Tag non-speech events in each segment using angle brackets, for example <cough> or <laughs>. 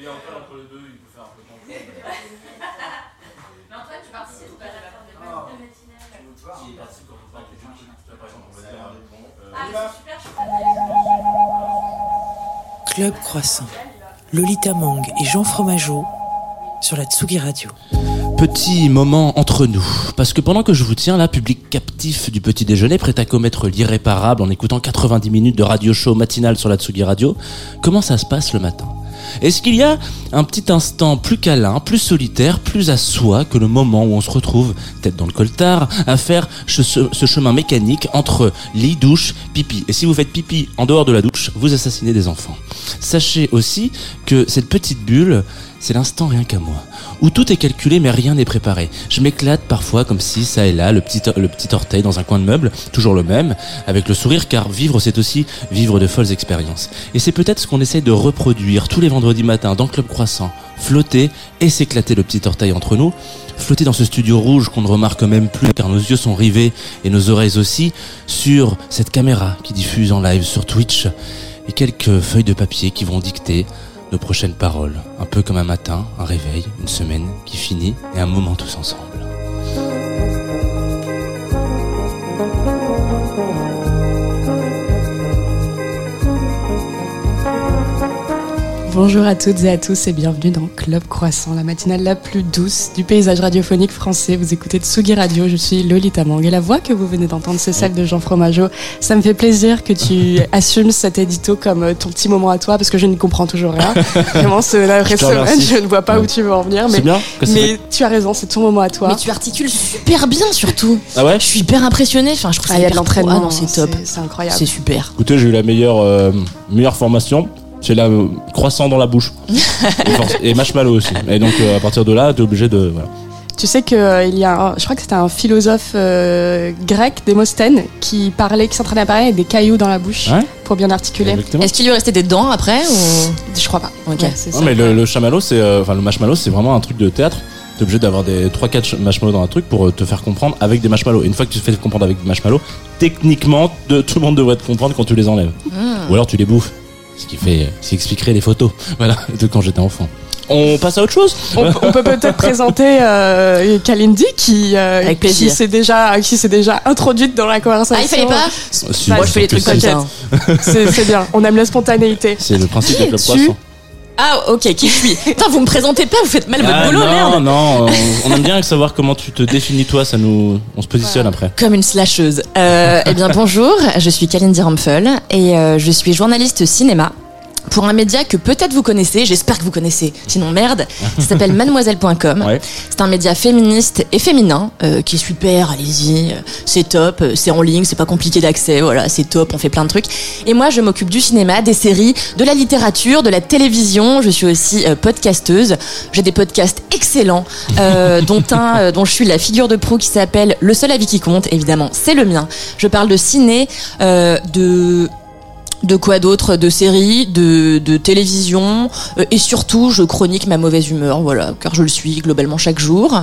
Et après, entre les deux, il peut faire un peu confiance. <laughs> Mais Antoine, tu participes pas à la part des Ah. de matinale Qui participe quand on parle des jeux de Par exemple, on va dire, euh, Ah, super, je suis Club Croissant. Lolita Mang et Jean Fromageau sur la Tsugi Radio. Petit moment entre nous, parce que pendant que je vous tiens là, public captif du petit déjeuner, prêt à commettre l'irréparable en écoutant 90 minutes de radio show matinal sur la Tsugi Radio, comment ça se passe le matin? Est-ce qu'il y a un petit instant plus câlin, plus solitaire, plus à soi que le moment où on se retrouve, tête dans le coltard, à faire ce, ce- chemin mécanique entre lit, douche, pipi? Et si vous faites pipi en dehors de la douche, vous assassinez des enfants. Sachez aussi que cette petite bulle, c'est l'instant rien qu'à moi, où tout est calculé mais rien n'est préparé. Je m'éclate parfois comme si ça et là, le petit, le petit orteil dans un coin de meuble, toujours le même, avec le sourire car vivre c'est aussi vivre de folles expériences. Et c'est peut-être ce qu'on essaye de reproduire tous les vendredis matins dans Club Croissant, flotter et s'éclater le petit orteil entre nous, flotter dans ce studio rouge qu'on ne remarque même plus car nos yeux sont rivés et nos oreilles aussi sur cette caméra qui diffuse en live sur Twitch et quelques feuilles de papier qui vont dicter nos prochaines paroles, un peu comme un matin, un réveil, une semaine qui finit et un moment tous ensemble. Bonjour à toutes et à tous et bienvenue dans Club Croissant, la matinale la plus douce du paysage radiophonique français. Vous écoutez Tsugi Radio, je suis Lolita Mang et la voix que vous venez d'entendre, c'est celle de Jean Fromageau. Ça me fait plaisir que tu <laughs> assumes cet édito comme euh, ton petit moment à toi parce que je n'y comprends toujours rien. <laughs> Vraiment, c'est la vraie semaine, je ne vois pas où tu veux en venir, mais, C'est bien mais tu as raison, c'est ton moment à toi. Mais tu articules super bien surtout. Ah ouais Je suis hyper impressionnée. Enfin, je trouve Ah, ça il y a de l'entraînement, Ah non, c'est top. c'est incroyable. C'est super. Écoutez, j'ai eu la meilleure, euh, meilleure formation. C'est la euh, croissant dans la bouche. <laughs> et, marshmallow aussi. Et donc, euh, à partir de là, t'es obligé de. Voilà. Tu sais qu'il il y a, un- je crois que c'était un philosophe euh, grec, Démosthène, qui parlait, qui s'entraînait à parler avec des cailloux dans la bouche Ouais. pour bien articuler. Est-ce qu'il lui restait des dents après ou... Je crois pas. Ok. Ouais, Non, ça. mais le, le chamallow, c'est. euh, Enfin, le marshmallow, c'est vraiment un truc de théâtre. T'es obligé d'avoir des 3-4 marshmallows dans un truc pour euh, te faire comprendre avec des marshmallows. Et une fois que tu te fais comprendre avec des marshmallows, techniquement, de, tout le monde devrait te comprendre quand tu les enlèves. Hmm. Ou alors tu les bouffes. Ce qui fait, ce qui expliquerait les photos. <laughs> Voilà, de quand j'étais enfant. On passe à autre chose On, on peut peut-être <laughs> présenter euh, Kalindi qui, euh, qui s'est déjà, qui s'est déjà introduite dans la conversation. Ah, il fallait pas Si, Moi, je fais les trucs comme ça. C'est bien. On aime la spontanéité. C'est le principe de Club Croissant. Ah, ok, qui je suis Putain, vous me présentez pas, vous faites mal votre Ah, boulot, non, merde. non, on, <laughs> on aime bien savoir comment tu te définis toi, ça nous, on se positionne après. Comme une slasheuse. Euh, eh bien, bonjour, je suis Kalindi Rampfel et euh, je suis journaliste cinéma pour un média que peut-être vous connaissez, j'espère que vous connaissez, sinon merde, ça s'appelle <laughs> mademoiselle.com. Ouais. C'est un média féministe et féminin euh, qui est super, allez-y, euh, c'est top, euh, c'est en ligne, c'est pas compliqué d'accès, voilà, c'est top, on fait plein de trucs. Et moi, je m'occupe du cinéma, des séries, de la littérature, de la télévision, je suis aussi euh, podcasteuse. J'ai des podcasts excellents, euh, <laughs> dont un dont je suis la figure de proue qui s'appelle Le seul avis qui compte, évidemment, c'est le mien. Je parle de ciné, de de quoi d'autre De séries, de, de télévision, euh, et surtout, je chronique ma mauvaise humeur, voilà, car je le suis globalement chaque jour.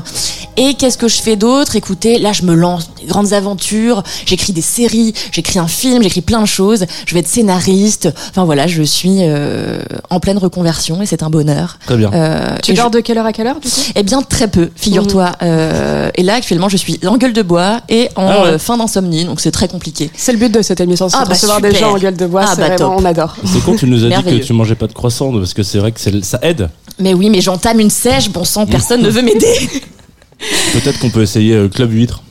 Et qu'est-ce que je fais d'autre? Écoutez, là, je me lance des grandes aventures, j'écris des séries, j'écris un film, j'écris plein de choses, je vais être scénariste, enfin voilà, je suis euh, en pleine reconversion et c'est un bonheur. Très bien. Euh, Tu je- dors de quelle heure à quelle heure du coup? Eh bien, très peu, figure-toi. Euh, et là, actuellement, je suis en gueule de bois et en Ah ouais. euh, fin d'insomnie, donc c'est très compliqué. C'est le but de cette émission, c'est Ah de bah recevoir des gens en gueule de bois. Ah c'est bah vraiment, top. on adore. C'est con, tu nous as dit que tu mangeais pas de croissant, parce que c'est vrai que c'est- ça aide. Mais oui, mais j'entame une sèche, bon sang, personne ne veut m'aider. <laughs> Peut-être qu'on peut essayer euh, Club Huître.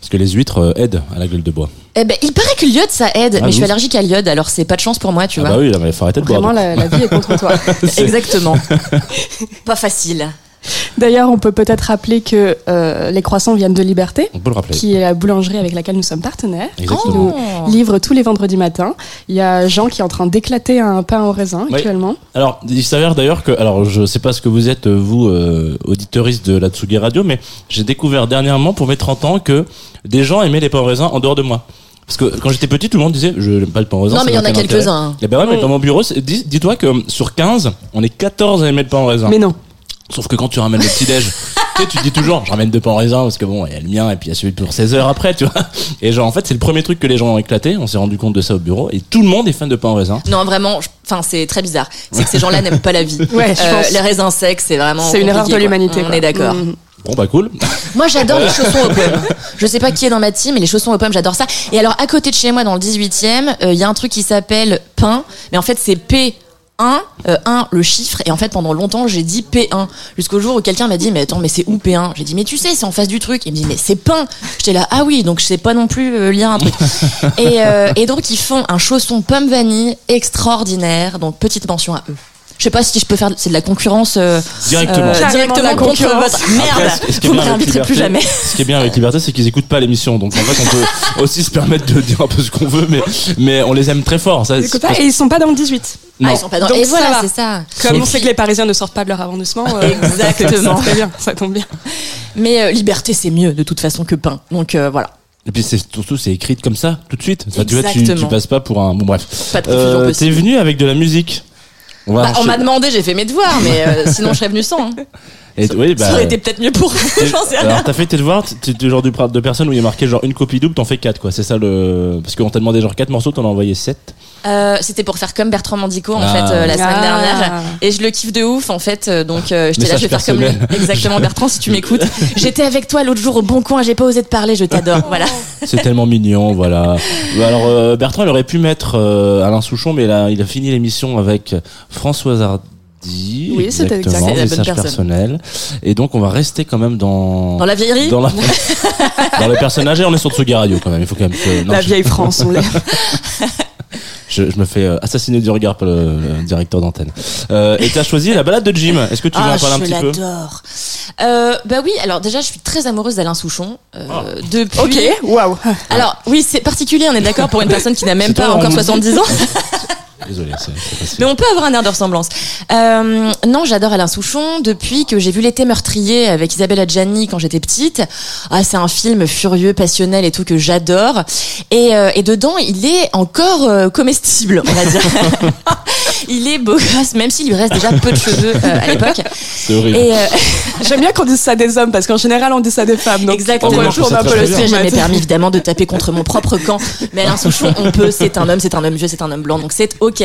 Parce que les huîtres euh, aident à la gueule de bois. Eh ben, il paraît que l'iode, ça aide, Ah, mais je suis allergique à l'iode, alors c'est pas de chance pour moi, tu ah vois. bah oui, il faut arrêter de boire. Vraiment, la, la vie est contre toi. <laughs> Exactement. pas facile. D'ailleurs, on peut peut-être rappeler que euh, les croissants viennent de Liberté, On peut le rappeler. qui est la boulangerie avec laquelle nous sommes partenaires. Exactement. Oh. livre tous les vendredis matins. Il y a Jean qui est en train d'éclater un pain au raisin Oui. actuellement. Alors, il s'avère d'ailleurs que, alors je sais pas ce que vous êtes, vous, euh, auditeuriste de la Tsugi Radio, mais j'ai découvert dernièrement, pour mes 30 ans, que des gens aimaient les pains au raisin en dehors de moi. Parce que quand j'étais petit, tout le monde disait, je n'aime pas le pain au raisin. Non, mais il y en a quelques-uns. Eh ben ouais, mais dans mon bureau, dis- dis-toi que sur 15, on est 14 à aimer le pain au raisin. Mais non. Sauf que quand tu ramènes le petit-déj <laughs> tu sais, tu dis toujours, je ramène deux pains en raisin parce que bon, il y a le mien et puis il y a celui pour 16 heures après, tu vois. Et genre, en fait, c'est le premier truc que les gens ont éclaté. On s'est rendu compte de ça au bureau et tout le monde est fan de pain en raisin. Non, vraiment, enfin, c'est très bizarre. C'est que ces gens-là n'aiment pas la vie. <laughs> Ouais, je Euh, pense. les raisins secs, c'est vraiment. C'est une erreur de l'humanité. On quoi. est d'accord. Mhm. Bon, bah cool. <laughs> Moi, j'adore les chaussons aux pommes. Je sais pas qui est dans ma team, mais les chaussons aux pommes, j'adore ça. Et alors, à côté de chez moi, dans le 18e, euh, il y a un truc qui s'appelle pain, mais en fait, c'est P. 1, euh, 1 le chiffre et en fait pendant longtemps j'ai dit P1 jusqu'au jour où quelqu'un m'a dit mais attends mais c'est où P1 j'ai dit mais tu sais c'est en face du truc. Il me dit mais c'est pain j'étais là ah oui donc je sais pas non plus euh, lire un truc. <laughs> Et, euh, et donc ils font un chausson pomme vanille extraordinaire. Donc petite mention à eux je sais pas si je peux faire c'est de la concurrence euh, Directement. euh, directement la concurrence. votre merde Après, ce- ce qui est vous ne réinviterez plus jamais Ce qui est bien avec Liberté, c'est qu'ils écoutent pas l'émission. Donc en fait, on peut <laughs> aussi se permettre de dire un peu ce qu'on veut, mais, mais on les aime très fort. Ça, Ils écoutent pas, et ils sont pas dans le 18. Non. Ah, ils sont pas dans... Donc Et ça voilà, c'est ça. Comme Et on sait que les Parisiens ne sortent pas de leur arrondissement. euh, <laughs> Exactement. c'est très bien, ça tombe bien. Mais euh, liberté, c'est mieux de toute façon que pain. Donc euh, voilà. Et puis c'est surtout c'est écrit comme ça tout de suite. Enfin, tu vois, tu, Exactement. tu passes pas pour un. Bon bref. Pas de confusion Euh, T'es venu avec de la musique. Bah, on m'a demandé, j'ai fait mes devoirs, mais euh, <laughs> sinon je serais venu sans. hein. Et- oui, bah, Ça aurait été peut-être mieux pour vous, j'en sais rien. Alors t'as fait tes devoirs, t'es le genre de, de personne où il y a marqué genre une copie double, t'en fais quatre quoi. C'est ça le. Parce qu'on t'a demandé genre quatre morceaux, t'en as envoyé sept. Euh, C'était pour faire comme Bertrand Mandico en Ah. fait euh, la semaine Ah. dernière. Et je le kiffe de ouf en fait. euh, Donc euh, j'étais là, je vais faire comme lui. <laughs> Exactement, Bertrand, si tu m'écoutes. <laughs> J'étais avec toi l'autre jour au Bon Coin, j'ai pas osé te parler, je t'adore. <laughs> Voilà. C'est tellement mignon, voilà. Bah, Alors euh, Bertrand, il aurait pu mettre euh, Alain Souchon, mais là, il a fini l'émission avec Françoise Hardy. Oui, c'était exactement, exact. Message personne. personnel. Et donc, on va rester quand même dans Dans la vieillerie dans, la... <laughs> dans les personnages. Et on est sur Tsugi Radio quand même. Il faut quand même. que- non, La je- vieille France, on l'est. <laughs> Je, je me fais euh, assassiner du regard par le, le directeur d'antenne. Euh, et t'as choisi la balade de Jim. Est-ce que tu veux ah, en parler un je petit peu? l'adore. Euh, bah oui, alors déjà, je suis très amoureuse d'Alain Souchon. Euh, Ah. Depuis. Ok, waouh. Alors oui, c'est particulier, on est d'accord pour une personne qui n'a même pas toi, encore on- 70 ans. <laughs> Désolé, c'est c'est facile. Mais on peut avoir un air de ressemblance. Euh, non, j'adore Alain Souchon depuis que j'ai vu L'été meurtrier avec Isabelle Adjani quand j'étais petite. Ah, c'est un film furieux, passionnel et tout que j'adore. Et, euh, et dedans, il est encore euh, comestible, on va dire. <laughs> il est beau gosse, même s'il lui reste déjà peu de cheveux euh, à l'époque. C'est horrible. Et euh, <laughs> J'aime bien qu'on dise ça des hommes parce qu'en général on dit ça des femmes. Donc Exactement. on retourne un ça peu le n'ai jamais permis évidemment de taper contre mon propre camp. Mais Alain Souchon, on peut, c'est un homme, c'est un homme vieux, c'est un homme blanc, donc c'est ok.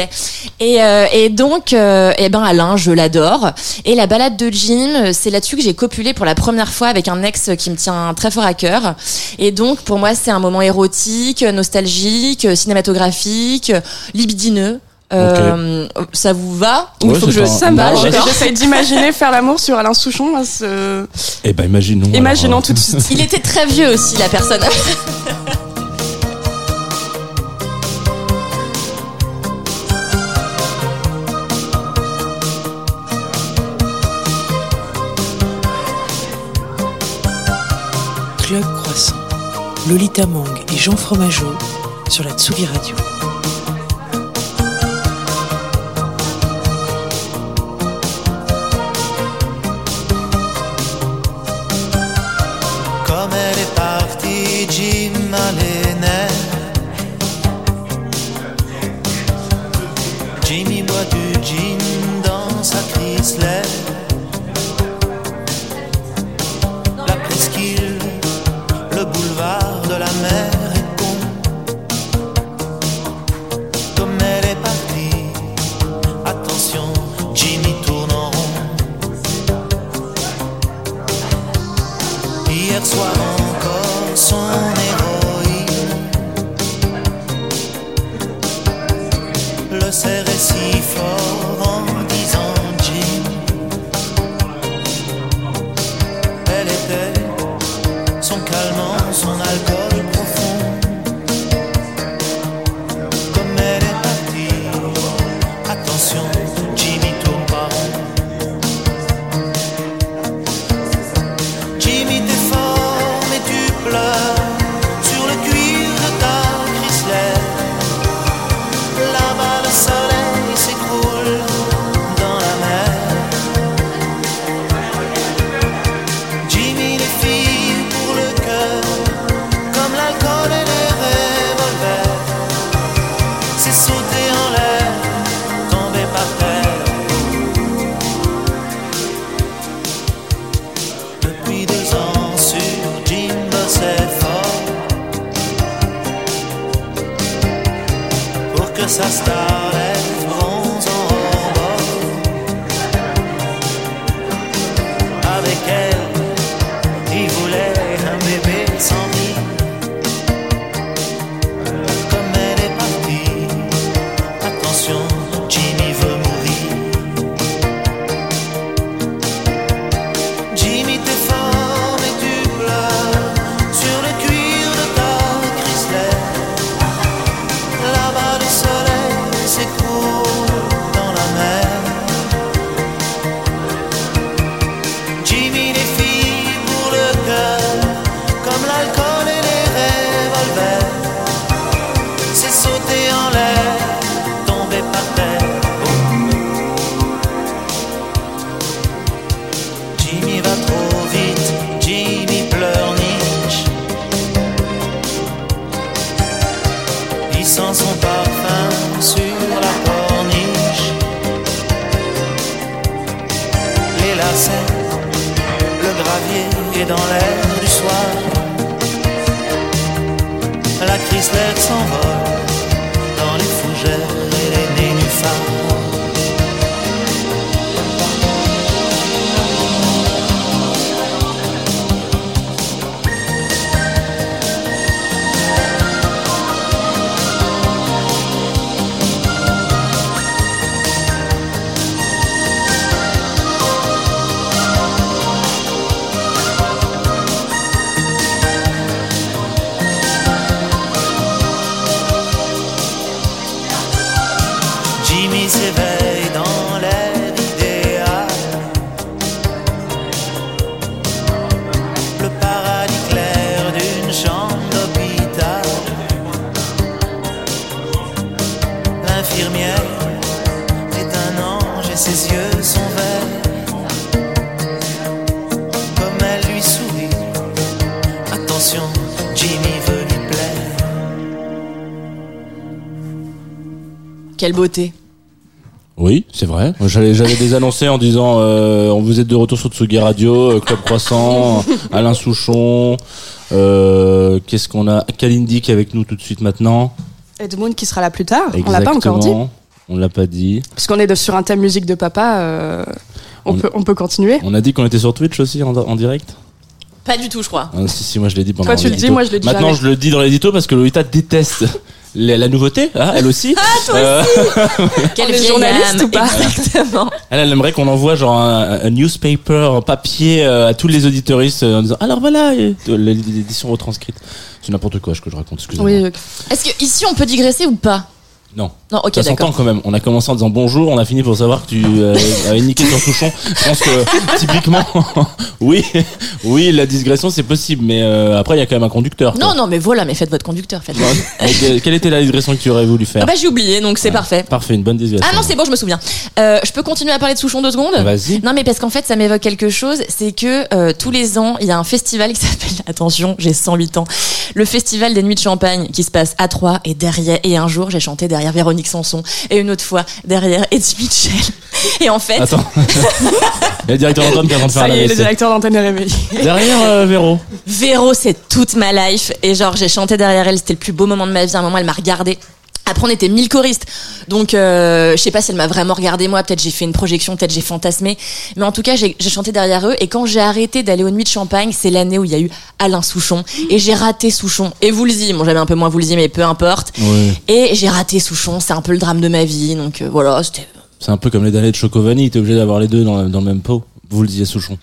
Et, euh, et donc, euh, eh ben Alain, je l'adore. Et la balade de Jim, c'est là-dessus que j'ai copulé pour la première fois avec un ex qui me tient très fort à cœur. Et donc, pour moi, c'est un moment érotique, nostalgique, cinématographique, libidineux. Euh, Ça vous va Ou Ouais, faut que je un- Ça me j'essaye d'imaginer faire l'amour sur Alain Souchon. là, ce- Eh ben, imaginons. Imaginons alors, tout de suite. Il était très vieux aussi, la personne. Club Croissant. Lolita Mang et Jean Fromageau sur la Tsugi Radio. Jimmy boit du gin dans sa Chrysler. Quelle beauté. Oui, c'est vrai. J'allais, j'allais désannoncer en disant, euh, on vous êtes de retour sur Tsugi Radio, euh, Club Croissant, <laughs> Alain Souchon. Euh, qu'est-ce qu'on a? Kalindi qui est avec nous tout de suite maintenant. Edmund qui sera là plus tard. On l'a pas encore dit. Exactement. On l'a pas dit. Puisqu'on est de- sur un thème musique de papa, euh, on, On- peut, on peut continuer. On a dit qu'on était sur Twitch aussi en, en direct? Pas du tout, je crois. Ah, si, si, moi je l'ai dit pendant Toi, tu le dis, moi, je le dis Maintenant, jamais. je le dis dans l'édito parce que Lolita déteste la, la nouveauté, hein, elle aussi. <laughs> Ah, Euh, <laughs> Quelle On est vieille journaliste âme. ou pas Exactement. elle, elle aimerait qu'on envoie genre un, un newspaper en papier euh, à tous les auditoristes euh, en disant alors voilà l'édition retranscrite. C'est n'importe quoi ce que je raconte. Excusez-moi. Oui, Est-ce que ici on peut digresser ou pas? Non. Non, ok, ça s'entend quand même. On a commencé en disant bonjour, on a fini pour savoir que tu euh, avais niqué ton touchon. Je pense que <laughs> typiquement, <laughs> oui, oui, la digression c'est possible, mais euh, après il y a quand même un conducteur. quoi. Non, non, mais voilà, mais faites votre conducteur, faites. Non, Quelle était la digression que tu aurais voulu faire Ah bah j'ai oublié, donc c'est parfait. Parfait, une bonne digression. Ah non, c'est bon, je me souviens. Euh, je peux continuer à parler de Souchon deux secondes Vas-y. Non, mais parce qu'en fait, ça m'évoque quelque chose. C'est que euh, tous les ans, il y a un festival qui <laughs> s'appelle, attention, j'ai 108 ans, le festival des Nuits de Champagne qui se passe à Troyes. Et derrière, et un jour, j'ai chanté derrière Véronique Sanson. Et une autre fois, derrière Eddie Mitchell. Et en fait, Attends. <laughs> Il y a le directeur d'antenne qui est en train de faire ça la y est, le directeur d'antenne est réveillé. Derrière euh, Véro. Véro, c'est toute ma life. Et genre, j'ai chanté derrière elle, c'était le plus beau moment de ma vie. À un moment, elle m'a regardé. Après, on était mille choristes. Donc, euh, je sais pas si elle m'a vraiment regardé moi. Peut-être j'ai fait une projection, peut-être j'ai fantasmé. Mais en tout cas, j'ai chanté derrière eux. Et quand j'ai arrêté d'aller aux nuits de champagne, c'est l'année où il y a eu Alain Souchon. Et j'ai raté Souchon. Et Woolsey. Bon, j'avais un peu moins Woolsey, mais peu importe. Et j'ai raté Souchon. C'est un peu le drame de ma vie. Donc, euh, voilà, c'était. C'est un peu comme les derniers de Chocovani, t'es obligé d'avoir les deux dans, dans le même pot. Vous le disiez Souchon.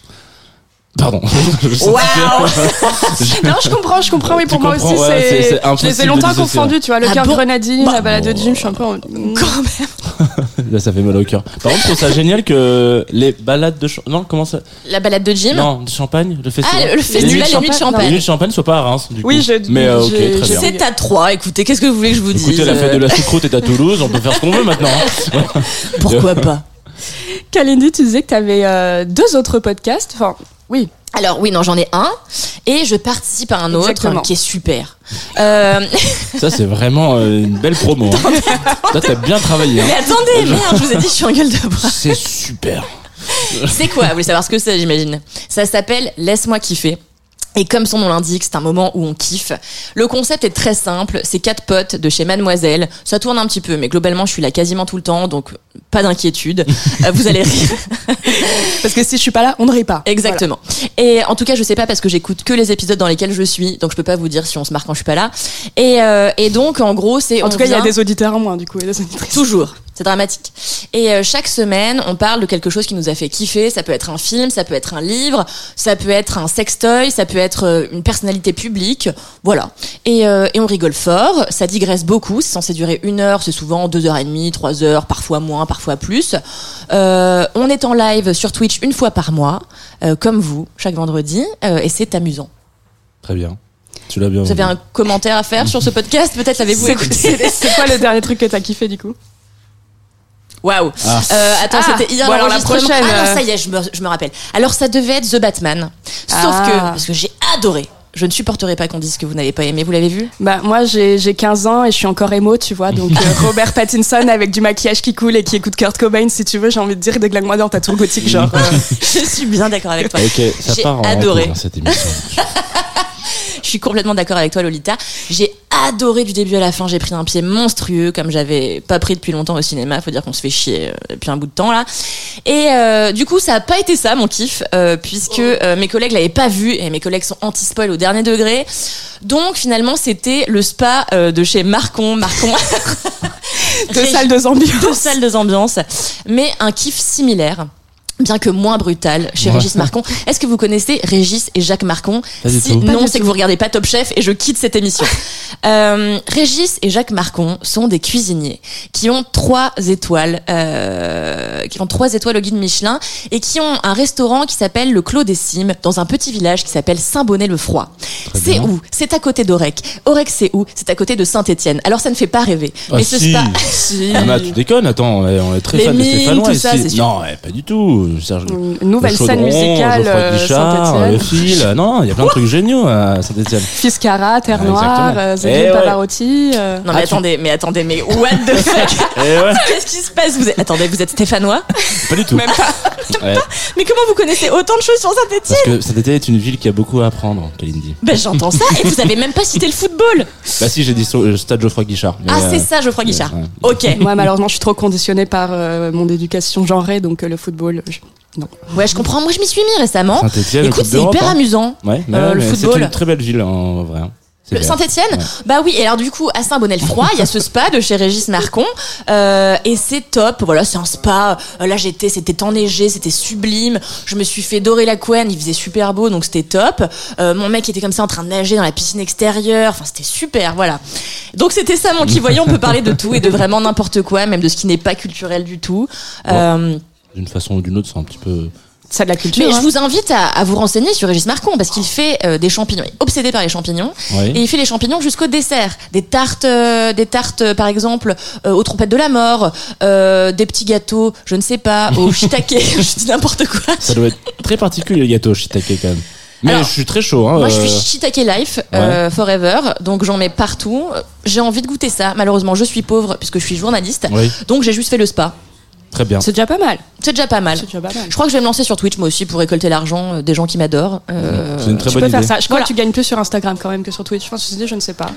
Pardon. <laughs> Je Waouh <laughs> Non, je comprends, je comprends. Oui, Tu pour moi aussi, ouais, c'est- Je les ai longtemps confondus, tu vois. Le Ah cœur bon grenadine, Bah, la balade de. Jim, je suis un peu. en- Quand même. <laughs> Là, ça fait mal au cœur. Par contre, je trouve ça génial que les balades de champagne. Non, comment ça La balade de Jim. Non, de champagne, le festival. Ah, le- le festival, les nuits de champagne. champagne. Les nuits de champagne soient pas à Reims, du coup. Oui, j'ai- Mais euh, ok, très bien. C'est à Troyes. Écoutez, qu'est-ce que vous voulez que je vous dise Écoutez, la fête de la choucroute est à Toulouse, on peut faire ce qu'on veut maintenant. hein. Pourquoi pas Kalindi, tu disais que tu avais deux autres podcasts. Enfin, oui. Alors oui, non, j'en ai un et je participe à un autre Exactement. qui est super. <laughs> Euh, Ça, c'est vraiment euh, une belle promo. Hein. Toi, t'as bien travaillé. mais Hein. attendez, merde, je vous ai dit, je suis en gueule de bois. C'est super. C'est quoi? Vous voulez savoir ce que c'est, j'imagine? Ça s'appelle Laisse-moi kiffer. Et comme son nom l'indique, c'est un moment où on kiffe. Le concept est très simple, c'est quatre potes de chez Mademoiselle. Ça tourne un petit peu, mais globalement, je suis là quasiment tout le temps, donc pas d'inquiétude. <laughs> Euh, vous allez rire. <laughs> Parce que si je suis pas là, on ne rit pas. Exactement. Et en tout cas, je sais pas parce que j'écoute que les épisodes dans lesquels je suis, donc je peux pas vous dire si on se marre quand je suis pas là. Et, euh, et donc, en gros, c'est En tout cas, il y a des auditeurs en moins, du coup, et des auditrices. Toujours. C'est dramatique. Et euh, chaque semaine, on parle de quelque chose qui nous a fait kiffer. Ça peut être un film, ça peut être un livre, ça peut être un sextoy, ça peut être euh, une personnalité publique. Voilà. Et, euh, et on rigole fort. Ça digresse beaucoup. C'est censé durer une heure. C'est souvent deux heures et demie, trois heures, parfois moins, parfois plus. Euh, on est en live sur Twitch une fois par mois, euh, comme vous, chaque vendredi. euh, et c'est amusant. Très bien. Tu l'as bien Vous avez un commentaire à faire sur ce podcast? Peut-être l'avez-vous C'est écouté c'est- c'est quoi le dernier truc que t'as kiffé, du coup? Waouh. Ah. Euh, attends, Ah, c'était hier bon, alors la prochaine, Ah non, euh. ça y est, je me, je me rappelle. Alors ça devait être The Batman. Sauf Ah. que parce que j'ai adoré. Je ne supporterai pas qu'on dise que vous n'avez pas aimé. Vous l'avez vu? Bah moi j'ai j'ai 15 ans et je suis encore émo, tu vois. Donc euh, <laughs> Robert Pattinson avec du maquillage qui coule et qui écoute Kurt Cobain, si tu veux, j'ai envie de dire déglague-moi dans ta tour gothique, genre. <laughs> euh, Je suis bien d'accord avec toi. Ok, ça part en adoré. cette émission. <laughs> Je suis complètement d'accord avec toi, Lolita. J'ai adoré du début à la fin. J'ai pris un pied monstrueux, comme j'avais pas pris depuis longtemps au cinéma. Faut dire qu'on se fait chier euh, depuis un bout de temps là. Et euh, du coup, ça a pas été ça mon kiff, euh, puisque euh, mes collègues l'avaient pas vu et mes collègues sont anti-spoil au dernier degré. Donc finalement, c'était le spa de chez Marcon, Marcon. <laughs> Deux salles de ambiance. deux salles de ambiance, mais un kiff similaire. Bien que moins brutal chez Ouais. Régis Marcon. Est-ce que vous connaissez Régis et Jacques Marcon Pas du Si non, c'est que vous regardez pas Top Chef et je quitte cette émission. <laughs> euh, Régis et Jacques Marcon sont des cuisiniers qui ont trois étoiles, euh, qui ont trois étoiles au guide Michelin et qui ont un restaurant qui s'appelle le Clos des Cimes dans un petit village qui s'appelle Saint-Bonnet-le-Froid. C'est où? C'est à côté d'Aurec. Aurec, c'est où? C'est à côté de Saint-Étienne. Alors ça ne fait pas rêver, Ah, mais ce si. spa. <laughs> Si. Ah, mais tu déconnes, attends, on est, très Les fan de Stéphanois tout ici. ça, c'est sûr. Non, ouais, pas du tout. Serge, Une nouvelle le scène Chaudron, musicale Geoffroy euh, Guichard, le Saint-Étienne. fil. Non, il y a plein de trucs géniaux à Saint-Etienne. Fiscara, Terre Ouais, Noire, exactement. euh, Eh. Pavarotti. euh, Non mais Ah, tu- attendez, mais attendez, mais what the <laughs> fuck Eh ouais, Qu'est-ce qui se passe vous êtes... Attendez, vous êtes stéphanois pas du tout. Même pas. <laughs> Ouais, Mais comment vous connaissez autant de choses sur Saint-Etienne parce que Saint-Etienne est une ville qui a beaucoup à apprendre, Kalindi. Ben j'entends ça et vous avez <laughs> même pas cité le football. Bah si, j'ai dit so- euh, Stade Geoffroy Guichard. Ah euh, c'est ça, Geoffroy Guichard. ouais. Ok. Moi, malheureusement, je suis trop conditionnée par euh, mon éducation genrée, donc euh, le football. Non. Ouais, je comprends. Moi, je m'y suis mis récemment. Écoute, c'est hyper hein. amusant. Ouais, mais, Euh, le mais c'est football. une très belle ville en vrai. hein. Saint-Etienne Ouais. Bah oui, et alors du coup, à Saint-Bonnet-le-Froid, il y a ce spa de chez Régis Marcon, euh, et c'est top, voilà, c'est un spa, euh, là j'étais, c'était enneigé, c'était sublime, je me suis fait dorer la couenne, il faisait super beau, donc c'était top, Euh, mon mec était comme ça en train de nager dans la piscine extérieure, enfin c'était super, voilà. Donc c'était ça mon qui voyait, on peut parler de tout et de vraiment n'importe quoi, même de ce qui n'est pas culturel du tout. Euh, D'une façon ou d'une autre, c'est un petit peu. Ça de la culture. mais hein. je vous invite à, à vous renseigner sur Régis Marcon parce qu'il fait euh, des champignons, il est obsédé par les champignons et il fait les champignons jusqu'au dessert. Des tartes, euh, des tartes euh, par exemple euh, aux trompettes de la mort, euh, des petits gâteaux, je ne sais pas, au <laughs> shiitake, <laughs> je dis n'importe quoi. Ça doit être très particulier le gâteau shiitake quand même. Mais Alors, je suis très chaud. Hein, Moi, je suis shiitake life euh, forever, donc j'en mets partout. J'ai envie de goûter ça. Malheureusement, je suis pauvre puisque je suis journaliste, Oui, donc j'ai juste fait le spa. Très bien. C'est déjà pas mal. C'est déjà pas mal. C'est déjà pas mal. Je crois que je vais me lancer sur Twitch moi aussi pour récolter l'argent euh, des gens qui m'adorent. Euh, C'est une très Tu bonne peux idée. faire ça. Je crois Voilà. que tu gagnes plus sur Instagram quand même que sur Twitch. Enfin, ceci dit, je ne sais pas.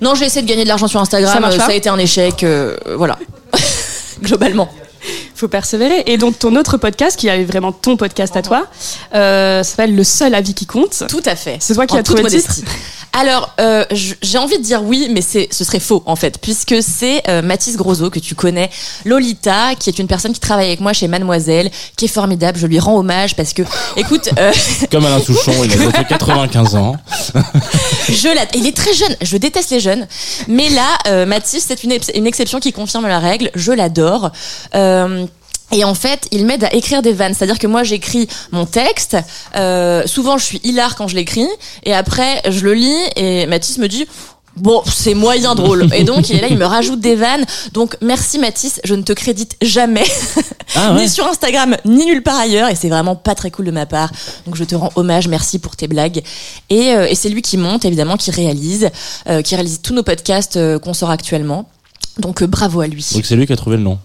Non, j'ai essayé de gagner de l'argent sur Instagram. Ça marche euh, pas ça a été un échec. euh, voilà. <laughs> Globalement. <laughs> faut persévérer. Et donc ton autre podcast, qui est vraiment ton podcast à toi, euh, s'appelle Le seul avis qui compte. Tout à fait. C'est toi qui as trouvé le titre. Alors, euh, j'ai envie de dire oui, mais c'est, ce serait faux en fait, puisque c'est euh, Mathis Grosot que tu connais, Lolita, qui est une personne qui travaille avec moi chez Mademoiselle, qui est formidable. Je lui rends hommage parce que, <laughs> écoute, euh, <laughs> Comme Alain Souchon, il a bientôt 95 ans. je la, il est très jeune. Je déteste les jeunes, mais là, euh, Mathis, c'est une, ex- une exception qui confirme la règle. Je l'adore. Euh, et en fait, il m'aide à écrire des vannes. C'est-à-dire que moi, j'écris mon texte. Euh, souvent, je suis hilar quand je l'écris. Et après, je le lis et Mathis me dit... Bon, c'est moyen drôle. Et donc, il est là, il me rajoute des vannes. Donc, merci Mathis, je ne te crédite jamais. Ah <laughs> ouais. ni sur Instagram, ni nulle part ailleurs. Et c'est vraiment pas très cool de ma part. Donc, je te rends hommage, merci pour tes blagues. Et, euh, et c'est lui qui monte, évidemment, qui réalise, euh, qui réalise tous nos podcasts euh, qu'on sort actuellement. Donc, euh, bravo à lui. Donc c'est lui qui a trouvé le nom.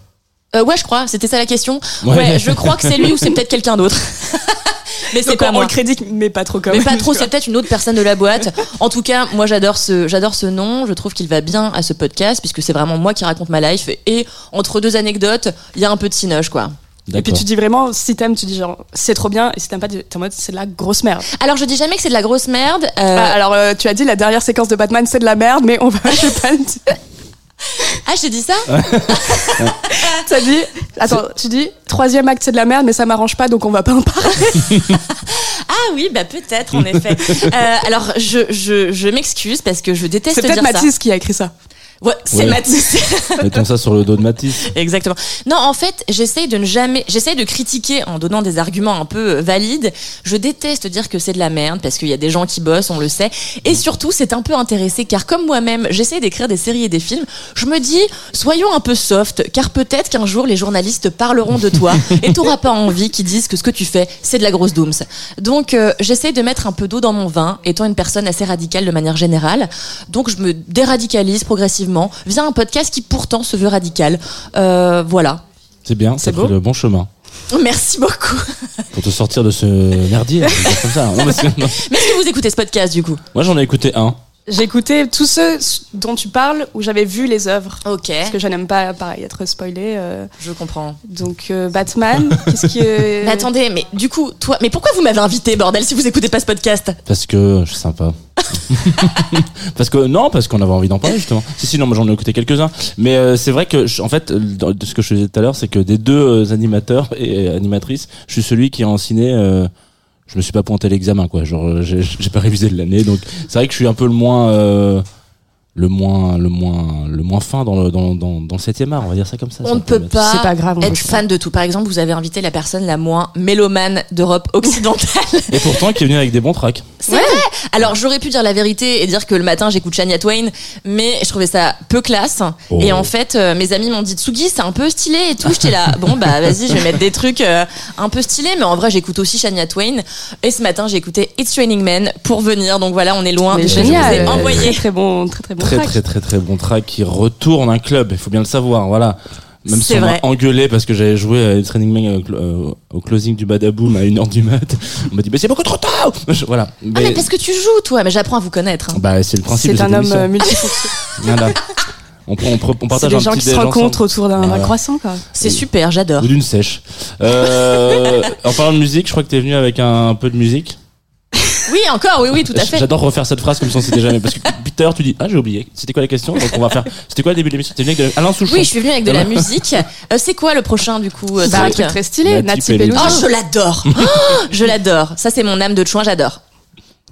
Euh, ouais, je crois, c'était ça la question. Ouais. Ouais, je crois que c'est lui ou c'est peut-être quelqu'un d'autre. <laughs> Mais c'est pas on, moi. le crédite, mais pas trop comme. Mais pas trop, <laughs> c'est peut-être une autre personne de la boîte. En tout cas, moi j'adore ce, j'adore ce nom. Je trouve qu'il va bien à ce podcast puisque c'est vraiment moi qui raconte ma life. Et entre deux anecdotes, il y a un peu de cinoche, quoi. Et puis tu dis vraiment, si t'aimes, tu dis genre, c'est trop bien. Et si t'aimes pas, t'es en mode, c'est de la grosse merde. Alors je dis jamais que c'est de la grosse merde. euh, Ah, alors, euh, tu as dit la dernière séquence de Batman, c'est de la merde, mais on va, <laughs> je vais pas Ah, j'ai dit ça T'as <laughs> dit, attends, tu dis, troisième acte, c'est de la merde, mais ça m'arrange pas, donc on va pas en parler. <laughs> Ah oui, bah peut-être en effet. Euh, alors je, je, je m'excuse parce que je déteste C'est dire peut-être ça. Mathis qui a écrit ça. Ouais, c'est. Mathis. <laughs> Mettons ça sur le dos de Matisse. Exactement. Non, en fait, j'essaye de ne jamais, j'essaye de critiquer en donnant des arguments un peu euh, valides. Je déteste dire que c'est de la merde parce qu'il y a des gens qui bossent, on le sait. Et surtout, c'est un peu intéressé car comme moi-même, j'essaye d'écrire des séries et des films. Je me dis, soyons un peu soft car peut-être qu'un jour les journalistes parleront de toi <laughs> et t'auras pas envie qu'ils disent que ce que tu fais, c'est de la grosse dooms. Donc, euh, j'essaye de mettre un peu d'eau dans mon vin, étant une personne assez radicale de manière générale. Donc, je me déradicalise progressivement via un podcast qui pourtant se veut radical. Euh, voilà. C'est bien, C'est beau. le bon chemin. <laughs> Merci beaucoup. <laughs> Pour te sortir de ce merdier, je veux dire comme ça. Non, parce que- non. Mais est-ce que vous écoutez ce podcast du coup? Moi j'en ai écouté un. J'ai écouté tous ceux dont tu parles où j'avais vu les œuvres. Ok, Parce que je n'aime pas, pareil, être spoilé. euh, je comprends. donc, euh, Batman, <laughs> qu'est-ce que. Mais attendez, mais du coup, toi, mais pourquoi vous m'avez invité, bordel, si vous écoutez pas ce podcast? Parce que je suis sympa. <laughs> parce que non, parce qu'on avait envie d'en parler justement. Si si non, moi j'en ai écouté quelques-uns. Mais euh, c'est vrai que je- en fait, de ce que je disais tout à l'heure, c'est que des deux euh, animateurs et animatrices, je suis celui qui a en ciné. Euh, je me suis pas pointé l'examen quoi. Genre euh, j'ai pas révisé de l'année, donc c'est vrai que je suis un peu le moins. Le moins le moins le moins fin dans le dans dans, dans le septième art on va dire ça comme ça On ne peut pas, C'est pas grave, être fan de tout. Par exemple, vous avez invité la personne la moins mélomane d'Europe occidentale. et pourtant qui est venu avec des bons tracks C'est vrai. Alors j'aurais pu dire la vérité et dire que le matin j'écoute Shania Twain, mais je trouvais ça peu classe. Oh. Et en fait, euh, mes amis m'ont dit Tsugi, c'est un peu stylé et tout. J'étais là, <laughs> bon bah vas-y, je vais mettre des trucs euh, un peu stylés, mais en vrai j'écoute aussi Shania Twain. Et ce matin j'ai écouté It's Raining Men pour venir. Donc voilà, on est loin Mais de ce que je vous génial. ai envoyé. Très, très bon, très très bon très track. très très très bon track qui retourne un club il faut bien le savoir voilà même si on m'a engueulé parce que j'avais joué à Training Man au, cl- euh, au closing du Badaboom à 1h du mat <laughs> on m'a dit mais c'est beaucoup trop tôt Je- voilà Ah mais parce que tu joues toi, mais j'apprends à vous connaître. hein. bah c'est le principe de C'est un homme euh, multifonctionnel. <laughs> <laughs> Voilà. on, on, on C'est partage des un gens petit qui se rencontrent autour d'un Voilà. croissant, quoi. C'est super, j'adore. ou d'une sèche euh, en parlant de musique je crois que t'es venu avec un, peu de musique Oui, encore, oui, oui, tout à fait. J'adore refaire cette phrase comme si on s'était jamais. Parce que depuis tout à l'heure, tu dis Ah, j'ai oublié. C'était quoi la question Donc on va faire. C'était quoi le début de l'émission T'es venu avec de- Alain Souchon. Oui, je suis venue avec de la musique. Euh, c'est quoi le prochain du coup euh, Bah, un truc très stylé. Nati. Peluso. Oh, je l'adore. <laughs> Oh, je l'adore. Ça, c'est mon âme de chouin, j'adore.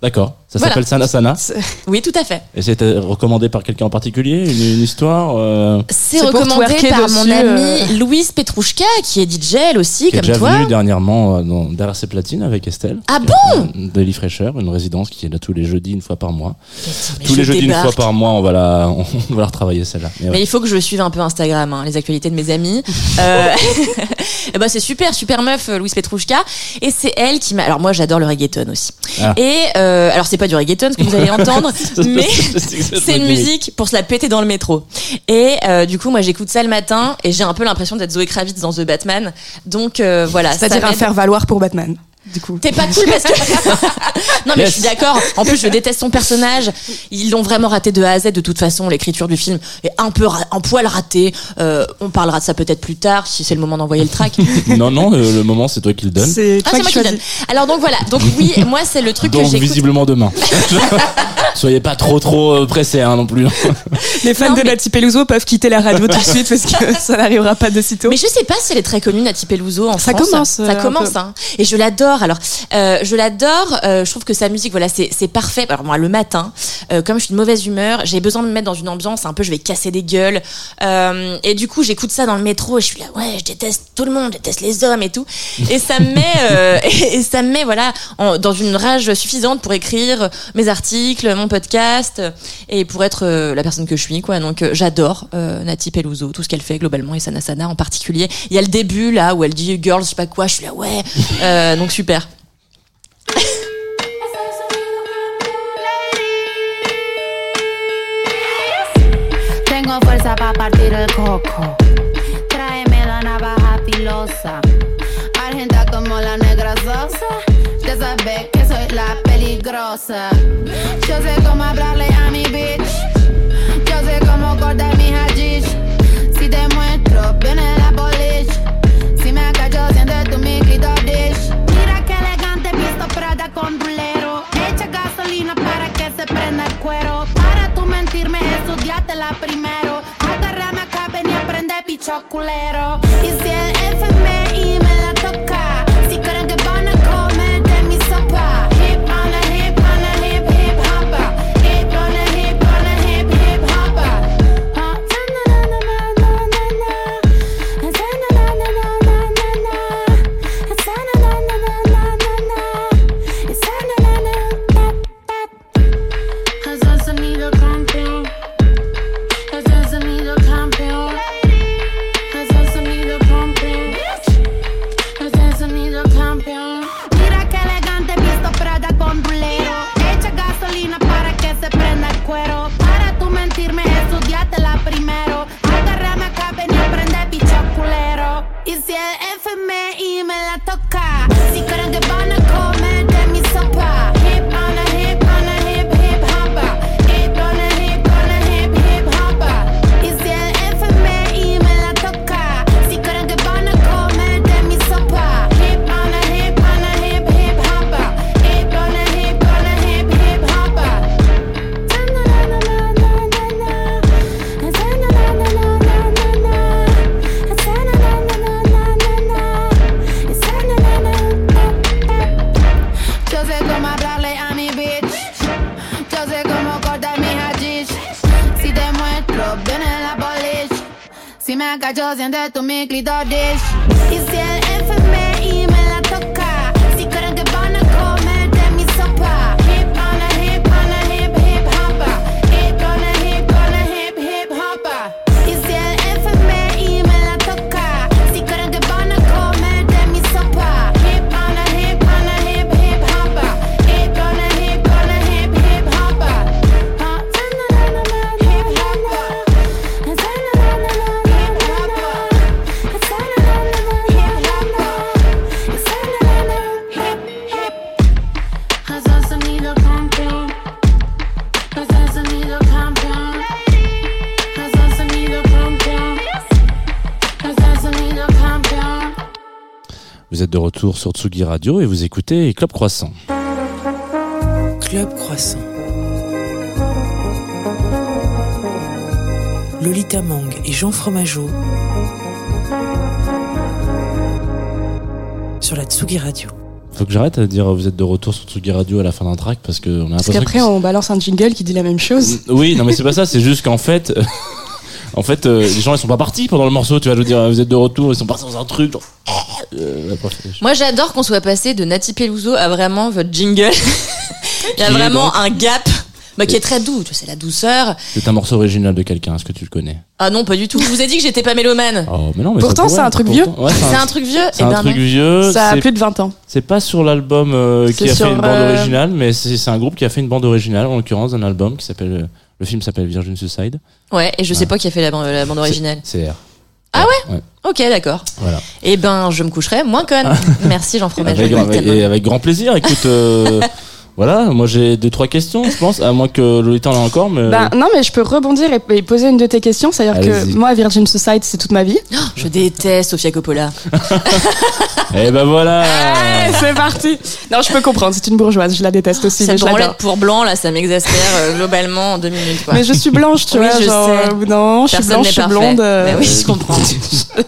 D'accord. Ça Voilà. s'appelle Sana Sana. <laughs> Oui, tout à fait. Et c'était recommandé par quelqu'un en particulier une, une histoire euh, C'est recommandé par dessus, mon amie euh. Louise Petrouchka, qui est DJ elle aussi, qui est comme déjà toi. venue dernièrement euh, dans, derrière ses platines avec Estelle. Ah bon? Daily Fresher, une résidence qui est là tous les jeudis, une fois par mois. Mais tous je les jeudis, débarque. une fois par mois, on va la, <laughs> on va la retravailler celle-là. Mais ouais. Mais il faut que je suive un peu Instagram, hein, les actualités de mes amis. <laughs> Euh, et ben c'est super, super meuf, euh, Louise Petrouchka. Et c'est elle qui m'a. Alors moi, j'adore le reggaeton aussi. Ah. Et euh, alors c'est pas du reggaeton ce que vous allez <laughs> entendre, mais c'est une musique pour se la péter dans le métro. Et euh, du coup, moi, j'écoute ça le matin et j'ai un peu l'impression d'être Zoé Kravitz dans The Batman. Donc euh, voilà. ça C'est-à-dire un m'aide. faire-valoir pour Batman, du coup. T'es pas cool parce que. <laughs> non, mais Yes. je suis d'accord. En plus, je déteste son personnage. Ils l'ont vraiment raté de A à Z. De toute façon, l'écriture du film est un peu ra- un poil raté. Euh, on parlera de ça peut-être plus tard, si c'est le moment d'envoyer le track. <laughs> Non, non, euh, le moment, c'est toi qui le donne. C'est Ah, toi c'est moi qui qui le donne. Alors donc voilà. Donc oui, <laughs> moi c'est le truc que Donc j'écoute. visiblement demain. Soyez pas trop trop euh, pressés hein, non plus. Les fans Non, de mais- Nati Peluso peuvent quitter la radio tout de suite parce que ça n'arrivera pas de sitôt. Mais je sais pas si elle est très connue, Nati Peluso en Ça France. commence, euh, Ça commence, peu. hein. Et je l'adore. Alors, euh, je l'adore. euh, je trouve que sa musique, voilà, c'est parfait. Alors moi, le matin, euh, comme je suis de mauvaise humeur, j'ai besoin de me mettre dans une ambiance un peu. Je vais casser des gueules. Et du coup, j'écoute ça dans le métro. Et je suis là, ouais, je déteste tout le monde, je déteste les hommes et tout. Et ça me met, <laughs> et, ça me met, voilà, dans une rage suffisante pour écrire mes articles, mon podcast, et pour être la personne que je suis, quoi. Donc, j'adore Nati Peluso, tout ce qu'elle fait globalement, et Sana Sana en particulier. Il y a le début là où elle dit girls, je sais pas quoi. Je suis là, ouais. Donc super. Tengo fuerza para partir el coco. Tráeme la navaja filosa. Argenta como la negra sosa. De cosa. Yo sé cómo hablarle a mi bitch. Cuero. Para tú mentirme, estudiátela primero. Agárrame acá, ven y aprende picho culero. Y si el doesn't that to make it that dish sur Tsugi Radio et vous écoutez Club Croissant. Club Croissant. Lolita Mang et Jean Fromageau sur la Tsugi Radio. Faut que j'arrête à dire vous êtes de retour sur Tsugi Radio à la fin d'un track parce qu'on a Parce qu'après, que- on balance un jingle qui dit la même chose. Oui, non mais c'est pas ça, c'est juste qu'en fait, <laughs> en fait, euh, les gens ils sont pas partis pendant le morceau, tu je veux dire, vous êtes de retour, ils sont partis dans un truc. Genre, euh, Moi, j'adore qu'on soit passé de Nati Peluso à vraiment votre jingle. <laughs> Il y a vraiment un gap. Bah, qui est très doux, tu vois, c'est la douceur. C'est un morceau original de quelqu'un, est-ce que tu le connais? Ah non, pas du tout. Je vous ai dit que j'étais pas mélomane. Oh, mais non, mais Pourtant, c'est un truc ouais, C'est un truc vieux c'est Eh un ben truc non. vieux. Ça a c'est- plus de 20 ans. C'est pas sur l'album euh, qui a fait une bande euh, originale, mais c'est un groupe qui a fait une bande originale, en l'occurrence d'un album qui s'appelle. Le film s'appelle Virgin Suicide. Ouais, et je sais pas qui a fait la, bande- la bande originale. C'est R. Ah ouais Ouais, Ok, d'accord. voilà. Eh ben, je me coucherai moins conne. <laughs> Merci Jean Fromageau. Avec, avec- tellement. et avec grand plaisir. Écoute, euh, <laughs> voilà, moi j'ai deux trois questions, je pense, à moins que Lolita en a encore, mais. Ben, non, mais je peux rebondir et, et poser une de tes questions. C'est-à-dire que moi, Virgin Suicide, c'est toute ma vie. <gasps> Je déteste Sofia Coppola. <laughs> Eh ben voilà. Ouais, <laughs> c'est parti. Non, je peux comprendre. C'est une bourgeoise. Je la déteste aussi. mais Cette branlette pour blanc, là, ça m'exaspère euh, globalement en deux minutes. Quoi. Mais je suis blanche, tu Oui, vois. je genre, sais. euh, moment, je suis blanche, je suis blonde. euh, Mais oui, je comprends. <laughs>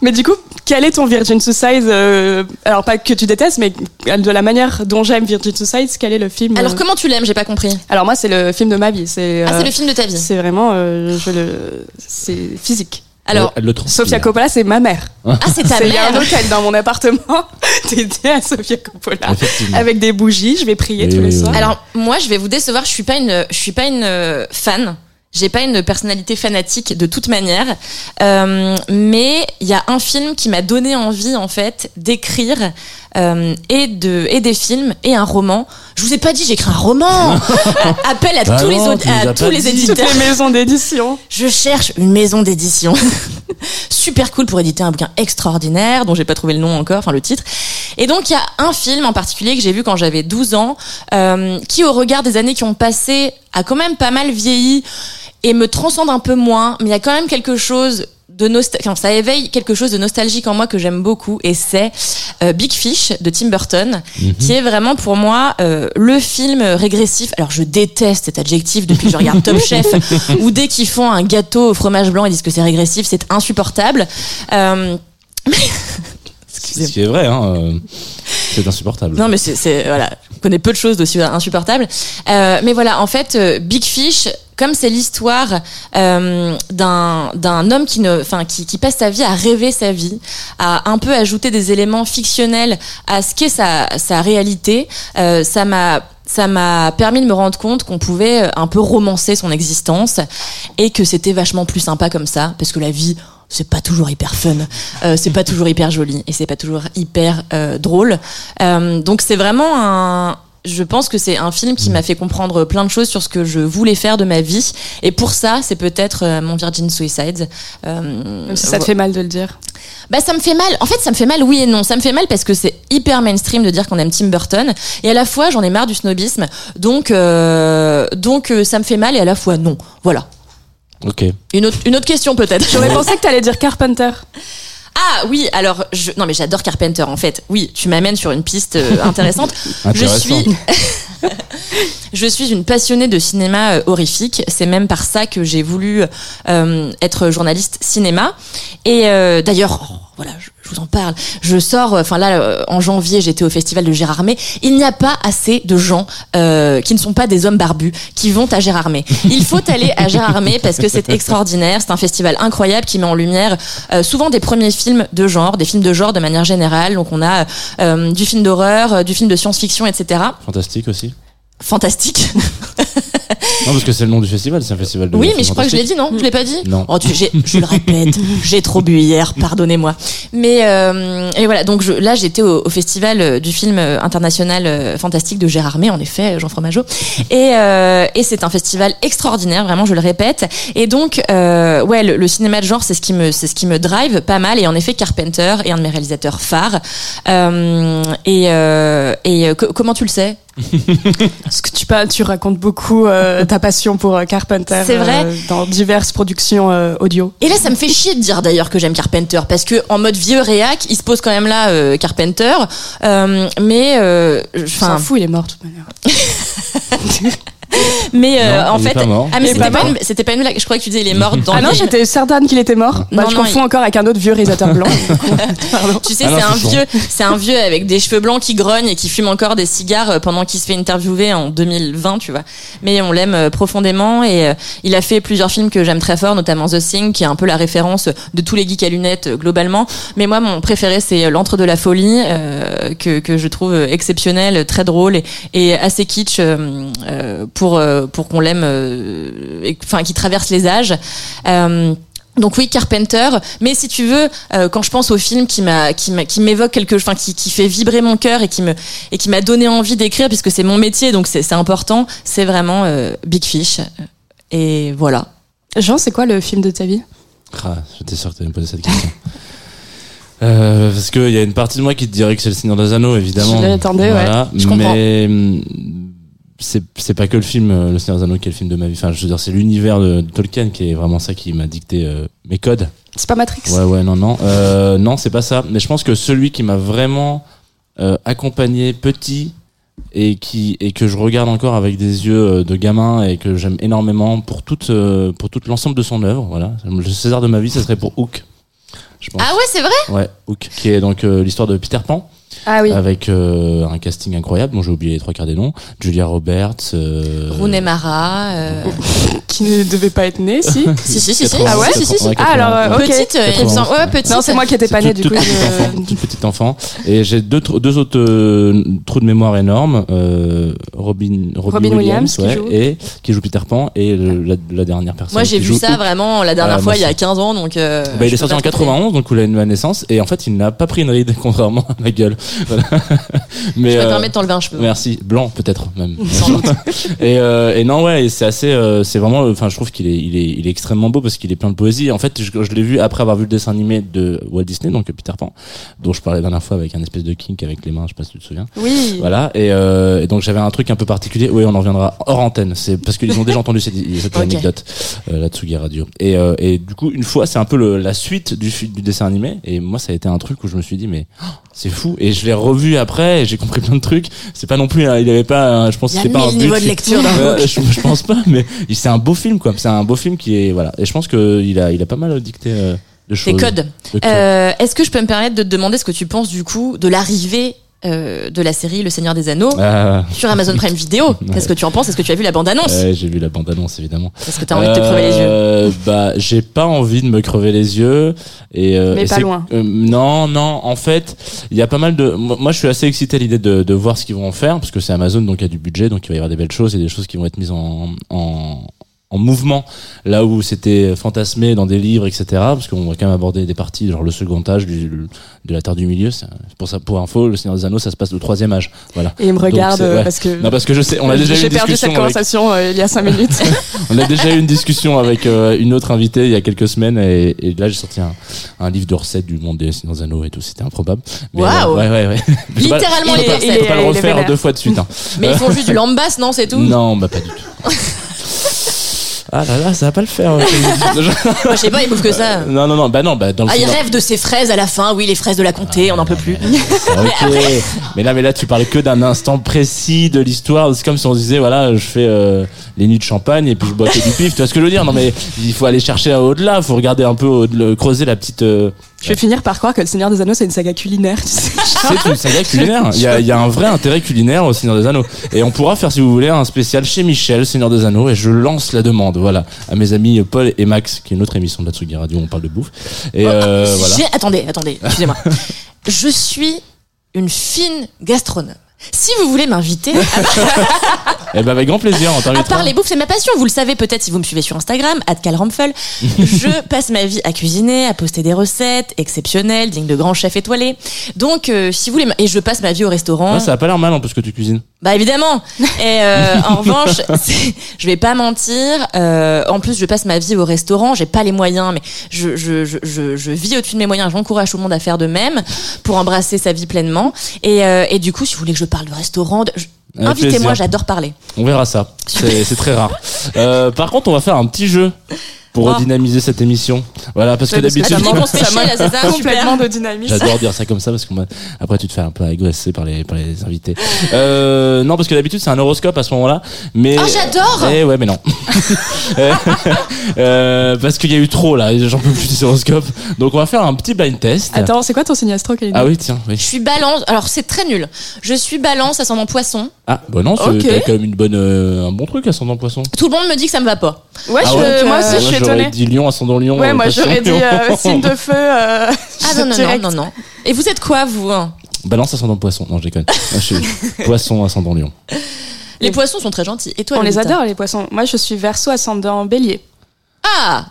Mais du coup, quel est ton Virgin Suicide euh, Alors, pas que tu détestes, mais de la manière dont j'aime Virgin Suicide, quel est le film Alors, euh, comment tu l'aimes J'ai pas compris. Alors, moi, c'est le film de ma vie. C'est Ah, euh, c'est le film de ta vie. c'est vraiment. euh, je le... C'est physique. Alors, le. Sofia Coppola, c'est ma mère. ah, c'est ta C'est- Il y a un mère. hôtel dans mon appartement <laughs> dédié à Sofia Coppola. Avec des bougies, je vais prier Oui, tous les soirs. Alors, moi, je vais vous décevoir. Je suis pas une, je suis pas une euh, fan. J'ai pas une personnalité fanatique de toute manière, Euh, mais il y a un film qui m'a donné envie en fait d'écrire euh, et de et des films et un roman. Je vous ai pas dit j'ai écrit un roman. <laughs> Appel à Bah tous les non, à tous les dit. Toutes éditeurs. les maisons d'édition. Je cherche une maison d'édition <laughs> super cool pour éditer un bouquin extraordinaire dont j'ai pas trouvé le nom encore, enfin le titre. Et donc il y a un film en particulier que j'ai vu quand j'avais 12 ans, euh, qui au regard des années qui ont passé a quand même pas mal vieilli et me transcende un peu moins, mais il y a quand même quelque chose de nostalgie, enfin, ça éveille quelque chose de nostalgique en moi que j'aime beaucoup et c'est euh, Big Fish de Tim Burton qui est vraiment pour moi euh, le film régressif. Alors je déteste cet adjectif depuis que je regarde Top Chef <laughs> où dès qu'ils font un gâteau au fromage blanc ils disent que c'est régressif, c'est insupportable. Euh, <laughs> Ce qui est vrai, hein. euh, C'est insupportable. Non, mais c'est, c'est voilà, connais peu de choses d'aussi insupportables. Euh, mais voilà, en fait, euh, Big Fish, comme c'est l'histoire euh, d'un homme qui ne, enfin, qui, qui passe sa vie à rêver sa vie, à un peu ajouter des éléments fictionnels à ce qu'est sa sa réalité, euh, ça m'a ça m'a permis de me rendre compte qu'on pouvait un peu romancer son existence et que c'était vachement plus sympa comme ça, parce que la vie, c'est pas toujours hyper fun, euh, c'est pas toujours hyper joli et c'est pas toujours hyper euh, drôle. Euh, donc c'est vraiment un je pense que c'est un film qui m'a fait comprendre plein de choses sur ce que je voulais faire de ma vie. Et pour ça, c'est peut-être euh, mon Virgin Suicide. Euh, Même si ça te fait mal de le dire. bah ça me fait mal. En fait, ça me fait mal, oui et non. Ça me fait mal parce que c'est hyper mainstream de dire qu'on aime Tim Burton, et à la fois j'en ai marre du snobisme. Donc, euh, donc euh, ça me fait mal et à la fois non. Voilà. Ok. Une autre, une autre question peut-être. J'aurais pensé que t'allais dire Carpenter. Ah oui, alors je non mais j'adore Carpenter en fait. Oui, tu m'amènes sur une piste euh, intéressante. <laughs> je suis <laughs> je suis une passionnée de cinéma euh, horrifique. C'est même par ça que j'ai voulu euh, être journaliste cinéma. Et euh, d'ailleurs, oh, voilà, je, je vous en parle. Je sors, enfin là, euh, en janvier, j'étais au festival de Gérardmer. Il n'y a pas assez de gens euh, qui ne sont pas des hommes barbus qui vont à Gérardmer. Il faut aller à Gérardmer parce que c'est extraordinaire. C'est un festival incroyable qui met en lumière euh, souvent des premiers films de genre, des films de genre de manière générale. Donc on a euh, du film d'horreur, euh, du film de science-fiction, etc. Fantastique aussi. Fantastique. Non, parce que c'est le nom du festival, c'est un festival de. Oui, mais je crois que je l'ai dit, non Je l'ai pas dit Non. Oh, tu, j'ai- je le répète, <laughs> j'ai trop bu hier, pardonnez-moi. Mais euh, et voilà, donc je, là j'étais au, au festival euh, du film euh, international euh, fantastique de Gérardmer, en effet, Jean Fromageau. Et, euh, et c'est un festival extraordinaire, vraiment, je le répète. Et donc, euh, ouais, le, le cinéma de genre, c'est ce qui me, c'est ce qui me drive pas mal. Et en effet, Carpenter est un de mes réalisateurs phares. Euh, et euh, et co- comment tu le sais? Parce que tu, tu racontes beaucoup euh, ta passion pour euh, Carpenter. C'est vrai euh, Dans diverses productions audio. Et là, ça me fait chier de dire d'ailleurs que j'aime Carpenter parce que en mode vieux réac, il se pose quand même là Carpenter, mais enfin, s'en fous, il est mort de toute manière. <laughs> <laughs> mais euh, Non, en fait, ah mais c'était pas pas, mort une, c'était pas une blague. Je croyais que tu disais il est mort dans Ah non, j'étais certaine qu'il était mort. Bah, Non, je non, confonds il- encore avec un autre vieux réalisateur blanc. <laughs> Tu sais, Ah non, c'est un vieux, c'est un vieux avec des cheveux blancs qui grogne et qui fume encore des cigares euh, pendant qu'il se fait interviewer en 2020, tu vois. Mais on l'aime euh, profondément et euh, il a fait plusieurs films que j'aime très fort, notamment The Thing, qui est un peu la référence de tous les geeks à lunettes globalement. Mais moi, mon préféré, c'est L'Entre de la folie, euh, que que je trouve exceptionnel, très drôle et, et assez kitsch euh, euh, pour euh, pour qu'on l'aime, euh, et- enfin, qui traverse les âges. Euh, donc oui, Carpenter. Mais si tu veux, euh, quand je pense au film qui m'a, qui m'a, qui m'évoque quelque, enfin qui, qui fait vibrer mon cœur et qui me, et qui m'a donné envie d'écrire, puisque c'est mon métier, donc c'est, c'est important. C'est vraiment euh, Big Fish. Et voilà. Jean, c'est quoi le film de ta vie? Ah, j'étais sûr que tu allais me poser cette question. <laughs> Euh, parce qu'il y a une partie de moi qui te dirait que c'est le Seigneur des Anneaux, évidemment. Je l'attendais, ouais. Voilà. Je comprends. Mais c'est c'est pas que le film euh, Le Seigneur des Anneaux qui est le film de ma vie. Enfin, je veux dire, c'est l'univers de, de Tolkien qui est vraiment ça qui m'a dicté euh, mes codes. C'est pas Matrix Ouais, ouais, non, non. Euh, non, c'est pas ça. Mais je pense que celui qui m'a vraiment euh, accompagné petit et qui et que je regarde encore avec des yeux de gamin et que j'aime énormément pour toute pour tout l'ensemble de son œuvre. Voilà, le César de ma vie, ça serait pour Hook. Je pense. Ah ouais, c'est vrai? Ouais, Hook, qui est donc l'histoire de Peter Pan Ah oui. avec euh, un casting incroyable dont j'ai oublié les trois quarts des noms. Julia Roberts. Euh... Rooney Mara. euh, <laughs> Qui ne devait pas être né, si <laughs> si si si si. 80, Ah ouais si, si, Ah, alors, 80. ok. Petite, euh, il me semble. Ouais, petite. Non, c'est moi qui étais pas C'est né, toute- du coup. toute petite enfant, toute petite enfant. Et j'ai deux, deux autres euh, trous de mémoire énormes. Euh, Robin, Robin, Robin Williams, qui ouais, joue. et qui joue Peter Pan et le- la, la dernière personne. Moi, j'ai qui vu joue ça vraiment la dernière Ah, fois il y a aussi. 15 ans, donc. euh, Bah, il est sorti en pas te tromper. 91, donc il a une ma naissance, et en fait, il n'a pas pris une ride, <laughs> contrairement à ma gueule. Voilà. Mais Je me euh, permets de t'enlever un cheveu. Merci, blanc peut-être même. Sans doute. <laughs> et, non ouais, c'est assez, c'est vraiment vraiment, enfin, je trouve qu'il est, il est, il est extrêmement beau parce qu'il est plein de poésie. En fait, je, je l'ai vu après avoir vu le dessin animé de Walt Disney, donc Peter Pan, dont je parlais la dernière fois avec un espèce de kink avec les mains, je sais pas si tu te souviens. Oui. Voilà, et, euh, et donc j'avais un truc un peu particulier. Oui, on en reviendra hors antenne. C'est parce qu'ils ont déjà entendu cette, <laughs> anecdote, euh, la Tsugi Radio. Et, euh, et du coup, une fois, c'est un peu le, la suite du, dessin animé. Et moi, ça a été un truc où je me suis dit, mais oh, c'est fou. Et je l'ai revu après, et j'ai compris plein de trucs. C'est pas non plus, il avait pas, je pense, c'était pas un mille but de lecture <laughs> Ouais, je, je pense pas, mais c'est un beau film, quoi. C'est un beau film qui est, voilà. Et je pense que il a, il a pas mal dicté euh, de choses. Tes codes. de codes. Euh, Est-ce que je peux me permettre de te demander ce que tu penses du coup de l'arrivée euh, de la série Le Seigneur des Anneaux Ah, sur Amazon Prime Video <laughs> Qu'est-ce que tu en penses? Est-ce que tu as vu la bande-annonce? Ouais, j'ai vu la bande-annonce, évidemment. Est-ce que tu as envie de te crever les yeux Euh, Bah, j'ai pas envie de me crever les yeux. Et, euh, Mais et pas loin. euh, non, non. En fait, il y a pas mal de. Moi, moi, je suis assez excité à l'idée de, de voir ce qu'ils vont en faire, parce que c'est Amazon, donc il y a du budget, donc il va y avoir des belles choses et des choses qui vont être mises en, en en mouvement là où c'était fantasmé dans des livres etc parce qu'on va quand même aborder des parties genre le second âge du, de la terre du milieu c'est pour ça pour info le Seigneur des Anneaux ça se passe au troisième âge voilà Et il me regarde ouais. parce que. non parce que je sais on a déjà eu J'ai une perdu discussion cette avec- conversation euh, il y a 5 minutes. <laughs> on a déjà eu une discussion avec euh, une autre invitée il y a quelques semaines et, et là j'ai sorti un, un livre de recettes du monde des Seigneurs des Anneaux et tout c'était improbable Waouh. euh, ouais ouais ouais Littéralement les <laughs> pas- recettes. je peux pas Il le il refaire deux fois de suite hein. Mais ils font juste du <laughs> lambas, non C'est tout? Non bah pas du tout ah là là ça va pas le faire euh, <laughs> Moi, Je sais pas, ils bouffent que ça. non non non bah non bah dans le Ah, Seigneur- rêvent de ces fraises à la fin. Oui, les fraises de la comté, on n'en peut plus. Ah, ok. <laughs> mais là, mais là, tu parles que d'un instant précis de l'histoire. C'est comme si on disait, voilà, je fais euh, les nuits de champagne et puis je bois que du pif. Tu vois ce que je veux dire? Non, mais il faut aller chercher au-delà. Il faut regarder un peu, au- creuser la petite. euh, Je vais finir par croire que Le Seigneur des Anneaux c'est une saga culinaire. Tu sais. <laughs> c'est une saga culinaire. Il y, a, il y a un vrai intérêt culinaire au Seigneur des Anneaux. Et on pourra faire, si vous voulez, un spécial chez Michel, Seigneur des Anneaux. Et je lance la demande, voilà, à mes amis Paul et Max, qui est une autre émission de la Tsugi Radio. où On parle de bouffe. Et euh, voilà. J'ai- Attendez, attendez, excusez-moi. <laughs> Je suis une fine gastronome. Si vous voulez m'inviter, <laughs> Et ben avec grand plaisir. On à part les bouffes, c'est ma passion. Vous le savez peut-être si vous me suivez sur Instagram, @calramfel. <laughs> je passe ma vie à cuisiner, à poster des recettes exceptionnelles, dignes de grands chefs étoilés. Donc, euh, si vous voulez, et je passe ma vie au restaurant. Ouais, ça a pas l'air mal en plus que tu cuisines. Bah évidemment. <laughs> Et euh, en revanche, je vais pas mentir. euh, en plus, je passe ma vie au restaurant. J'ai pas les moyens, mais je je je je, vis au-dessus de mes moyens. J'encourage tout le monde à faire de même pour embrasser sa vie pleinement. Et euh, et du coup, si vous voulez que je parle de restaurant, de- invitez-moi. J'adore parler. On verra ça. C'est c'est très rare. Euh, par contre, on va faire un petit jeu pour Oh. redynamiser cette émission. Voilà, parce que Ouais, parce que d'habitude, qu'on Ça manque <laughs> Complètement de dynamisme. j'adore dire ça comme ça parce que moi, après tu te fais un peu agresser par les par les invités. Euh, non, parce que d'habitude c'est un horoscope à ce moment-là, mais Ah, j'adore Eh ouais, mais non. <laughs> Euh, parce qu'il y a eu trop là, j'en peux plus des horoscopes. Donc on va faire un petit blind test. Attends, c'est quoi ton signe astro Kalina Ah oui, tiens, oui. Je suis balance. Alors c'est très nul. Je suis balance ascendant poisson. Ah, bah non, c'est Ok. t'as quand même une bonne, euh, un bon truc ascendant poisson. Tout le monde me dit que ça me va pas. Ouais, Ah je- ouais moi aussi, Moi, je suis j'aurais étonnée. dit lion, ascendant lion. Ouais, euh, moi passion j'aurais dit euh, signe de feu. euh, Ah non non direct. non non non. Et vous êtes quoi vous hein Balance ascendant poisson. Non, je déconne. Moi, je suis <laughs> poisson ascendant lion. Les poissons sont très gentils. Et toi On les adore les poissons. Moi je suis verso ascendant bélier. Ah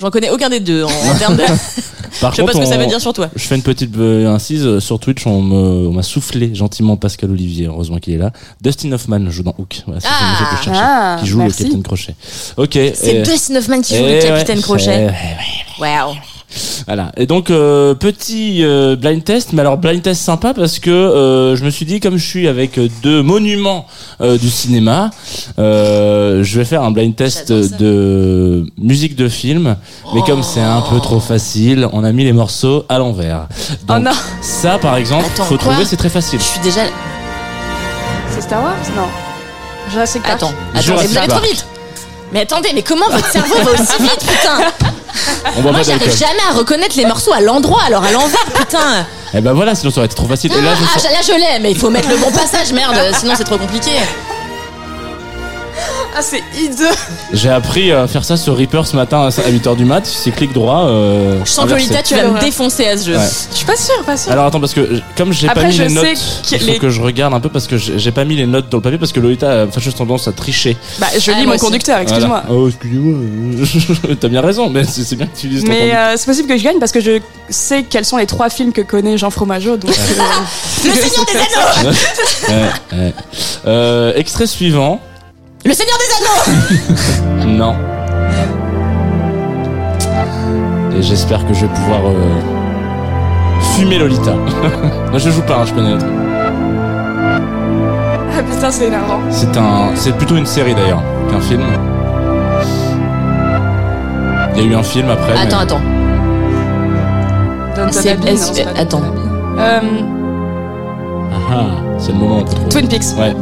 J'en connais aucun des deux en, en termes de. <laughs> Par Je sais pas ce que ça veut dire sur toi. Je fais une petite euh, incise euh, sur Twitch. On me- on m'a soufflé gentiment Pascal Olivier. Heureusement qu'il est là. Dustin Hoffman joue dans Hook. Voilà, c'est Ah. que je cherchais, Ah, qui joue merci. le Capitaine Crochet. Ok. C'est Dustin Hoffman qui joue le capitaine ouais, Crochet. c'est- Waouh. Voilà. Et donc euh, petit euh, blind test, mais alors blind test sympa parce que euh, je me suis dit comme je suis avec deux monuments euh, du cinéma, euh, je vais faire un blind test de musique de film, mais comme c'est un peu trop facile, on a mis les morceaux à l'envers. Oh non, ça par exemple, Attends, faut trouver, c'est très facile. Je suis déjà. c'est Star Wars? Non. Jurassic Park. Attends, attends, Jurassic mais vous allez trop Park. vite. Mais attendez, mais comment votre cerveau va aussi vite, putain On boit Moi, pas j'arrive d'alcool. jamais à reconnaître les morceaux à l'endroit, alors à l'envers, putain. Et ben voilà, sinon ça aurait été trop facile. Et là, je ah, sens- là, je l'ai, mais il faut mettre le bon passage, merde, sinon c'est trop compliqué. Ah, c'est hideux. j'ai appris à faire ça sur Reaper ce matin à 8h du mat. C'est clic droit. Euh, Je sens que. Lolita, tu vas me défoncer à ce jeu. Ouais. Je suis pas sûre, pas sûre. Alors attends parce que comme j'ai pas Après, mis je les notes, il faut les- que je regarde un peu parce que j'ai pas mis les notes dans le papier parce que Lolita a fâcheuse tendance à tricher. Bah, je Ah, lis moi mon aussi. conducteur, excuse-moi. Voilà. Oh excusez-moi. <laughs> T'as bien raison, mais c'est bien que tu lises ton Mais euh, c'est possible que je gagne parce que je sais quels sont les trois films que connaît Jean Fromageau. Donc, euh, Le Seigneur des Anneaux <laughs> Ouais, ouais. Euh, extrait suivant. Le Seigneur des Anneaux <laughs> Non. Et j'espère que je vais pouvoir euh, fumer Lolita. <laughs> Moi je joue pas, hein, je connais le truc. Ah putain, c'est énervant. C'est un, c'est plutôt une série d'ailleurs qu'un film. Il y a eu un film après. mais- Attends, attends. C'est- Abbey, non, c'est pas attends. Abbey. Euh, Ah, ah, c'est le moment où on peut trouver. Twin Peaks. Ouais.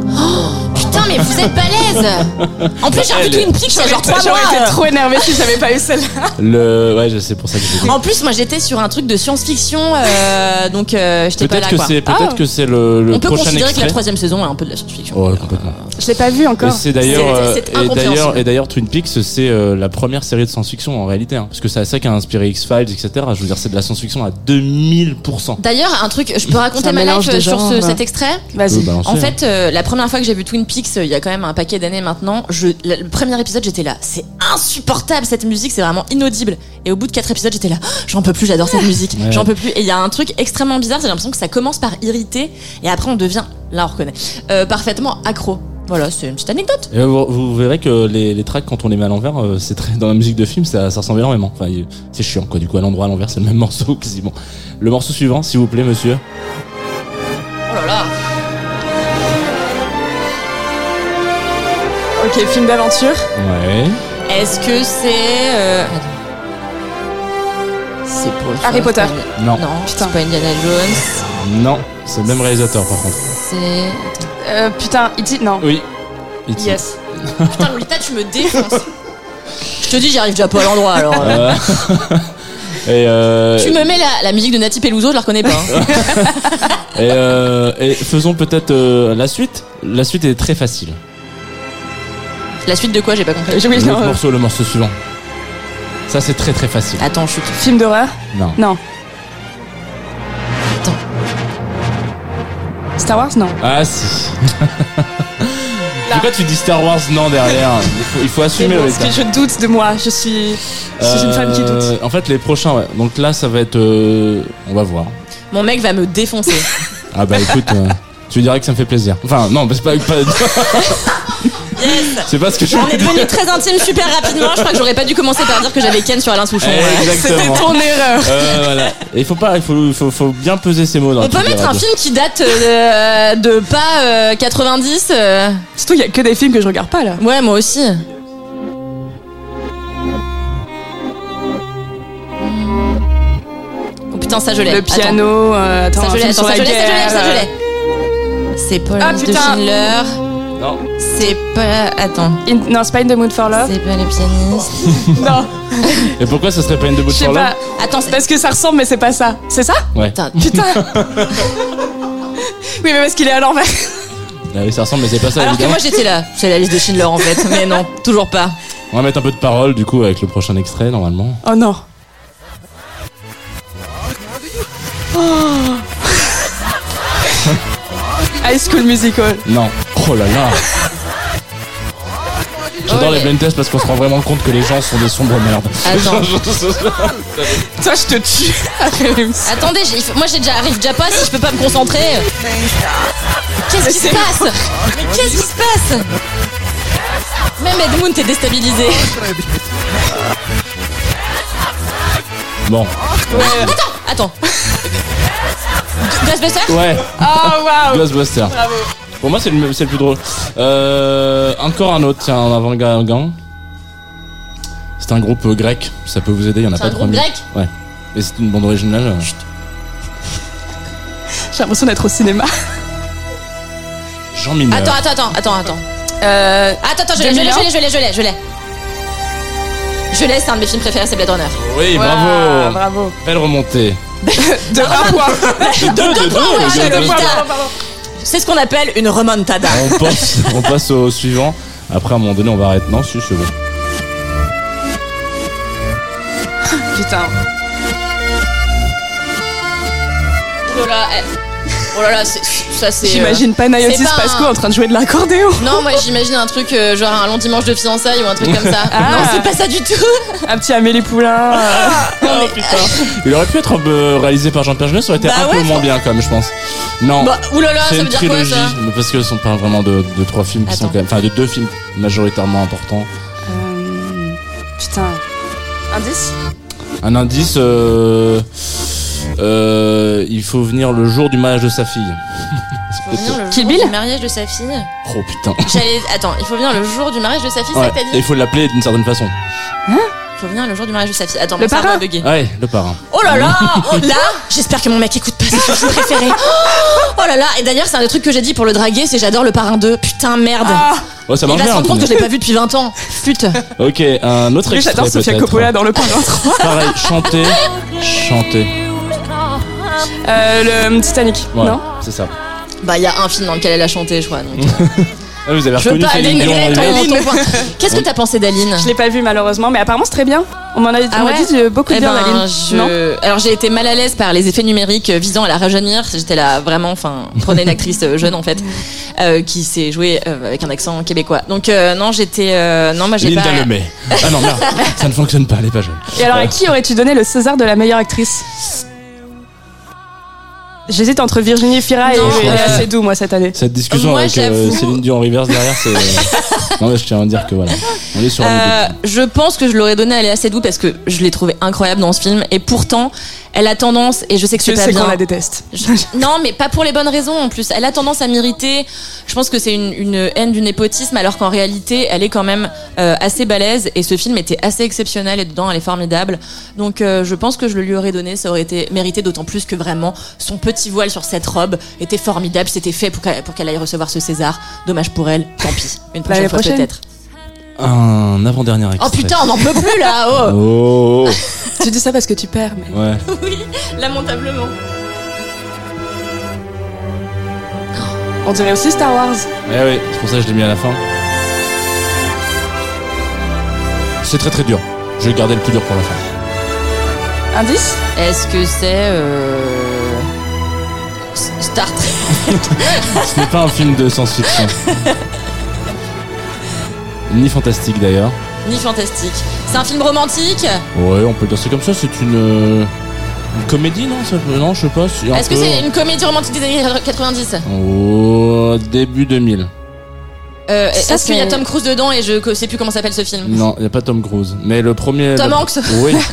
Putain, mais vous êtes balèze En plus, j'ai revu Elle- Twin Peaks il y a genre 3 J'aurais été mois trop énervée si j'avais pas eu celle-là. Le, ouais, je sais pour ça que j'ai dit. En plus, moi j'étais sur un truc de science-fiction, euh, donc euh, j'étais pas là quoi. peut-être Ah. que c'est le, le On peut prochain considérer que extrait. la troisième saison est un peu de la science-fiction. Ouais, complètement. Je l'ai pas vu Et encore. c'est d'ailleurs, C'est- euh, c'est et d'ailleurs, et d'ailleurs, Twin Peaks, c'est euh, la première série de science-fiction en réalité, hein, parce que c'est ça qui a inspiré X-Files, etc. Je veux dire, c'est de la science-fiction à 2000%. D'ailleurs, un truc, je peux raconter un ma life de sur ce- cet extrait Vas-y. Euh, balancer, En hein. fait, euh, la première fois que j'ai vu Twin Peaks, euh, il y a quand même un paquet d'années maintenant, je, le premier épisode, j'étais là. C'est insupportable cette musique, c'est vraiment inaudible. Et au bout de quatre épisodes, j'étais là. Oh, J'en peux plus, j'adore cette musique. Ouais. J'en peux plus. Et il y a un truc extrêmement bizarre, j'ai l'impression que ça commence par irriter et après on devient, là on reconnaît, euh, parfaitement accro. Voilà, c'est une petite anecdote. Et vous, vous verrez que les, les tracks, quand on les met à l'envers, euh, c'est très, dans la musique de film, ça, ça ressemble énormément. Enfin, c'est chiant, quoi. Du coup, à l'endroit, à l'envers, c'est le même <laughs> morceau, quasiment. Le morceau suivant, s'il vous plaît, monsieur. Oh là là. Ok, film d'aventure. Ouais. Est-ce que c'est. euh. C'est pas. Harry Potter. Non. Non, Putain. c'est pas Indiana Jones. Non. C'est le même réalisateur, par contre. C'est. Euh, putain, E.T. Non. Oui. E.T. Yes. Putain, Lolita, tu me défonces. Je te dis, j'y arrive déjà pas à l'endroit alors. euh. Euh, <laughs> et, euh, Tu me mets la, la musique de Nati Peluso, je la reconnais pas. hein. <laughs> et, euh, et faisons peut-être euh, la suite. La suite est très facile. La suite de quoi, j'ai pas compris. Oui, L'autre non, euh, morceau, le morceau suivant. Ça, c'est très très facile. Attends, chute. Film d'horreur Non. Non. Attends. Star Wars Non. Ah si. <laughs> Pourquoi tu dis Star Wars non derrière? Il faut, il faut assumer le Parce que je doute de moi. Je suis, je suis une femme qui doute. Euh, En fait, les prochains, ouais. Donc là, ça va être. euh, on va voir. Mon mec va me défoncer. Ah bah écoute, euh, tu dirais que ça me fait plaisir. Enfin, non, mais c'est pas. pas- <laughs> Yes c'est pas ce que je On est devenus très intimes super rapidement. Je crois que j'aurais pas dû commencer par dire que j'avais Ken sur Alain Souchon. Eh. Exactement. Ton erreur. Euh, voilà. Et il faut pas, il faut, il faut, faut bien peser ses mots dans On peut mettre un film qui date euh, de pas euh, 90 euh. Surtout, il y a que des films que je regarde pas là. Ouais, moi aussi. Oh putain, ça je l'ai. Le Attends. piano. euh, attends, Ça je l'ai, attends, ça la je l'ai, ça je l'ai, guerre, ça je l'ai. C'est pas la Ah, de putain. Schindler. Non. C'est pas. Attends. In- Non, c'est pas In the Mood for Love. C'est pas le pianiste. <laughs> Non, Et pourquoi ça serait pas je de sais Forlorn pas. Attends, c'est. Parce que ça ressemble, mais c'est pas ça. C'est ça Ouais. Putain, Putain. <laughs> oui, mais parce qu'il est à l'envers. Ah oui, ça ressemble, mais c'est pas ça. Alors que moi j'étais là. C'est la liste de Schindler en fait. Mais non, toujours pas. On va mettre un peu de parole du coup avec le prochain extrait normalement. Oh non. Oh. <laughs> High School Musical. Non. Oh là là. J'adore les blind tests parce qu'on se rend vraiment compte que les gens sont des sombres merdes. Attends. <laughs> Toi, je te tue. <laughs> Attendez, j'ai- il faut- moi j'ai déjà arrive déjà pas si je peux pas me concentrer. Qu'est-ce qui se passe Mais qu'est-ce qui se passe Même Edmund est déstabilisé. Bon. Attends. Ghostbuster Ouais. Oh waouh. Ghostbuster. Bravo. Pour moi, c'est le, c'est le plus drôle. Euh, encore un autre, tiens, en avant-gang. C'est un groupe euh, grec, ça peut vous aider, il y en a C'est pas un groupe 3000. grec? Ouais. Et c'est une bande originale. euh, J'ai l'impression d'être au cinéma. Jean Mineur. Attends, attends, attends, attends, attends. Euh, Attends, attends, je l'ai, je l'ai, je l'ai, je l'ai, je l'ai, je l'ai. Je l'ai, c'est un de mes films préférés, c'est Blade Runner. Oui, bravo. Bravo. Belle remontée. De un point. <laughs> Deux, deux points, ouais, deux. Vita. C'est ce qu'on appelle une remontada. On passe, <laughs> on passe au suivant. Après, à un moment donné, on va arrêter. Non, si, c'est bon. Putain. Oh là là, eh. Oh là là, c'est- ça c'est. euh, J'imagine pas Nayotis pas Pasco un- en train de jouer de l'accordéon. Non, moi j'imagine un truc euh, genre un long dimanche de fiançailles ou un truc comme ça. <laughs> Ah. Non, c'est pas ça du tout. Un petit Amélie Poulain. <laughs> euh, Oh, putain. Il aurait pu être peu réalisé par Jean-Pierre Jeunet, ça aurait été Bah un ouais, peu moins bien, quand même, je pense. Non. Bah, oulala, une veut dire quoi trilogie, ça mais parce que on parle vraiment de, de trois films qui sont quand même, enfin de deux films majoritairement importants. euh, Putain. Indice? Un indice, euh, euh, il faut venir le jour du mariage de sa fille. Il faut <laughs> venir le Kill jour Bill du mariage de sa fille. Oh putain. J'allais. Attends, il faut venir le jour du mariage de sa fille, Ouais. ça que t'as Et dit il faut l'appeler d'une certaine façon. Il faut venir le jour du mariage de sa fille. Attends, Le mon cerveau parrain a bugué. Ouais, le parrain. Oh là là <laughs> Là, j'espère que mon mec écoute pas, c'est son film préféré. Oh là là Et d'ailleurs, c'est un des trucs que j'ai dit pour le draguer, c'est j'adore le parrain 2. Putain, merde Oh, ça Il marche va se bien. rendre compte que je l'ai pas vu depuis 20 ans. Flûte Ok, un autre extrait j'adore Sofia peut-être. Coppola dans le parrain 3. Pareil, chanter, <laughs> chanter. Euh, le Titanic, Ouais, non c'est ça. Bah, il y a un film dans lequel elle a chanté, je crois. Donc, euh, <laughs> Ah, vous avez je reconnu Céline Dion. Qu'est-ce que t'as pensé d'Aline Je l'ai pas vu malheureusement, mais apparemment c'est très bien. On m'en a, Ah ouais dit euh, beaucoup de Eh bien ben, d'Aline. je- Non Alors j'ai été mal à l'aise par les effets numériques euh, visant à la rajeunir. J'étais là vraiment, enfin, prenez une actrice euh, jeune en fait, <laughs> euh, qui s'est jouée euh, avec un accent québécois. Donc euh, non, j'étais, euh, non, moi j'ai Linda pas. Lemay. Ah non, merde, <laughs> ça ne fonctionne pas, elle est pas jeune. Et alors à qui aurais-tu donné le César de la meilleure actrice? J'hésite entre Virginie Fira et Non, et euh, Léa Seydoux moi cette année. Cette discussion Moi, avec euh, Céline Dion Rivers derrière, c'est. <laughs> non, mais je tiens à dire que voilà, on est sur Euh, je pense que je l'aurais donné à Léa Seydoux parce que je l'ai trouvée incroyable dans ce film et pourtant elle a tendance et je sais que c'est Je pas sais bien. qu'on la déteste. Je- Non, mais pas pour les bonnes raisons en plus. Elle a tendance à m'irriter. Je pense que c'est une, une haine du népotisme, alors qu'en réalité, elle est quand même euh, assez balèze. Et ce film était assez exceptionnel et dedans, elle est formidable. Donc, euh, je pense que je le lui aurais donné. Ça aurait été mérité, d'autant plus que vraiment, son petit voile sur cette robe était formidable. C'était fait pour qu'elle aille recevoir ce César. Dommage pour elle. Tant pis. Une prochaine L'année fois peut-être. Un avant-dernier extrait. Oh putain, on n'en peut plus là. Oh. Oh, <laughs> oh, tu dis ça parce que tu perds, mais. oh. ouais. <laughs> Oui, lamentablement. On dirait aussi Star Wars. Eh oui, c'est pour ça que je l'ai mis à la fin. C'est très très dur. Je vais garder le plus dur pour la fin. Indice Est-ce que c'est euh... Star Trek <laughs> Ce n'est pas un film de science-fiction. Ni fantastique d'ailleurs. ni fantastique C'est un film romantique Ouais, on peut dire c'est comme ça. C'est une, euh, une comédie, non ça Non, je sais pas. Est-ce que peu- c'est une comédie romantique des années 90 Au début 2000. euh, Est-ce qu'il y a Tom Cruise dedans et je sais plus comment s'appelle ce film Non, il n'y a pas Tom Cruise. Mais le premier. Tom le- Hanks Oui. <laughs>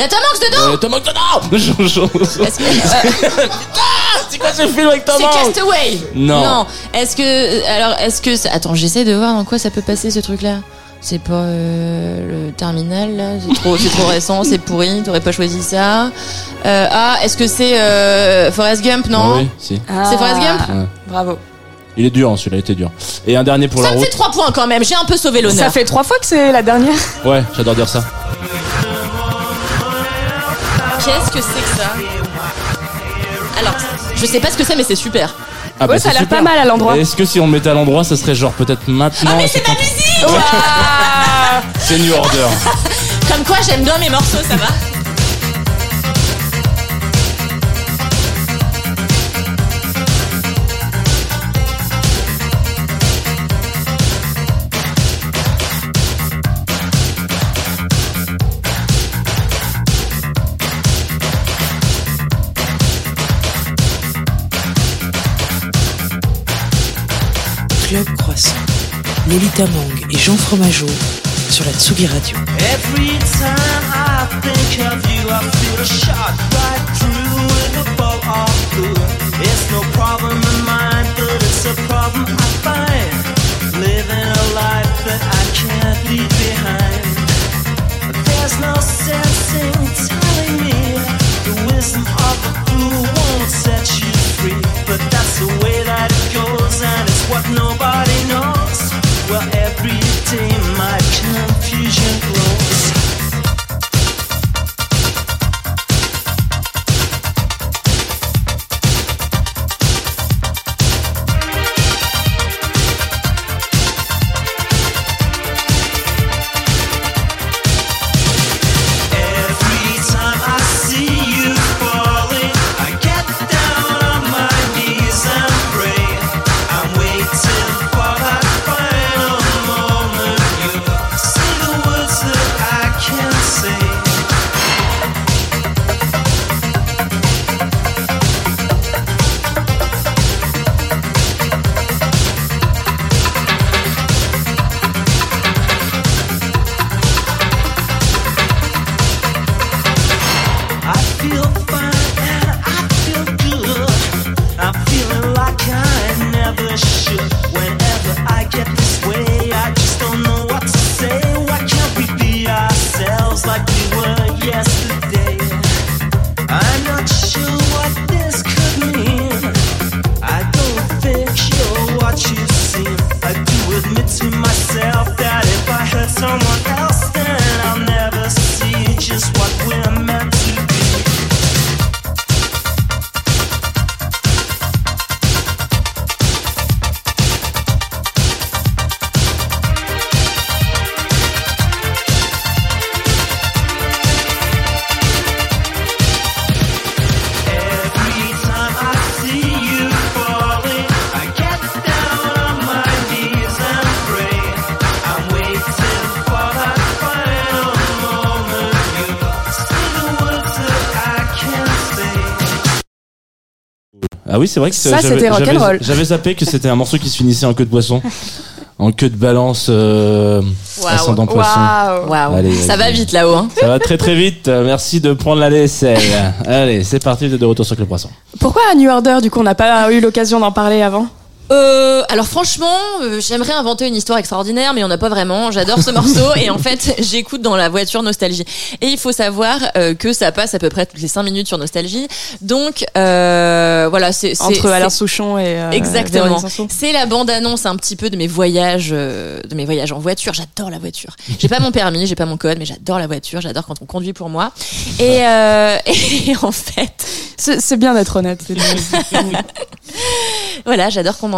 Il y a Tom Hanks dedans Euh, Tom Hanks, non je- Est-ce que- euh, C'est quoi ce film avec Tom C'est Hanks Castaway Non. Est-ce que... Alors, est-ce que... Attends, j'essaie de voir dans quoi ça peut passer ce truc-là. C'est pas euh, le terminal là, c'est trop, c'est trop récent, c'est pourri, t'aurais pas choisi ça. Euh, ah, est-ce que c'est euh, Forrest Gump Non. Ah oui, si. C'est Forrest Gump Ouais. Bravo. Il est dur, hein, celui-là était dur. Et un dernier pour Ça la me route. fait 3 points quand même, j'ai un peu sauvé l'honneur. Ça fait trois fois que c'est la dernière. Ouais, j'adore dire ça. Qu'est-ce que c'est que ça Alors, je sais pas ce que c'est, mais c'est super. Ah, Ouais, ça a l'air pas mal à l'endroit. Est-ce que si on le mettait à l'endroit, ça serait genre peut-être maintenant Ah, mais c'est ma musique <laughs> C'est New Order. <laughs> Comme quoi, j'aime bien mes morceaux, ça va Club Croissant. Lolita Mang et Jean Fromageau sur la Tsugi Radio. Every time I think of you, I feel a shot right through with a bolt of blue. It's no problem of mine, but it's a problem I find. Living a life that I can't leave behind. There's no sense in telling me the wisdom of a fool won't set you free. But that's the way that it goes, and what nobody knows. Well, every day my confusion Ah oui, c'est vrai que Ça, j'avais- c'était j'avais- rock'n'roll. J'avais zappé que c'était un morceau qui se finissait en queue de poisson. <laughs> En queue de balance, euh, ascendant poisson. Waouh. Waouh. Allez, Ça va vite là-haut. Hein. Ça va très très vite. Euh, Merci de prendre la DSL. <laughs> Allez, c'est parti, vous êtes de retour sur le poisson. Pourquoi à New Order, du coup, on n'a pas eu l'occasion d'en parler avant? Euh, alors franchement, euh, j'aimerais inventer une histoire extraordinaire, mais on n'a pas vraiment. J'adore ce morceau <laughs> et en fait, j'écoute dans la voiture Nostalgie. Et il faut savoir euh, que ça passe à peu près toutes les 5 minutes sur Nostalgie. Donc euh, voilà, c'est Entre Alain Souchon et. euh, Exactement. C'est la bande-annonce un petit peu de mes voyages, euh, de mes voyages en voiture. J'adore la voiture. J'ai pas mon permis, j'ai pas mon code, mais j'adore la voiture. J'adore quand on conduit pour moi. Et, euh, <laughs> et en fait, C'est bien d'être honnête. <laughs> voilà, j'adore qu'on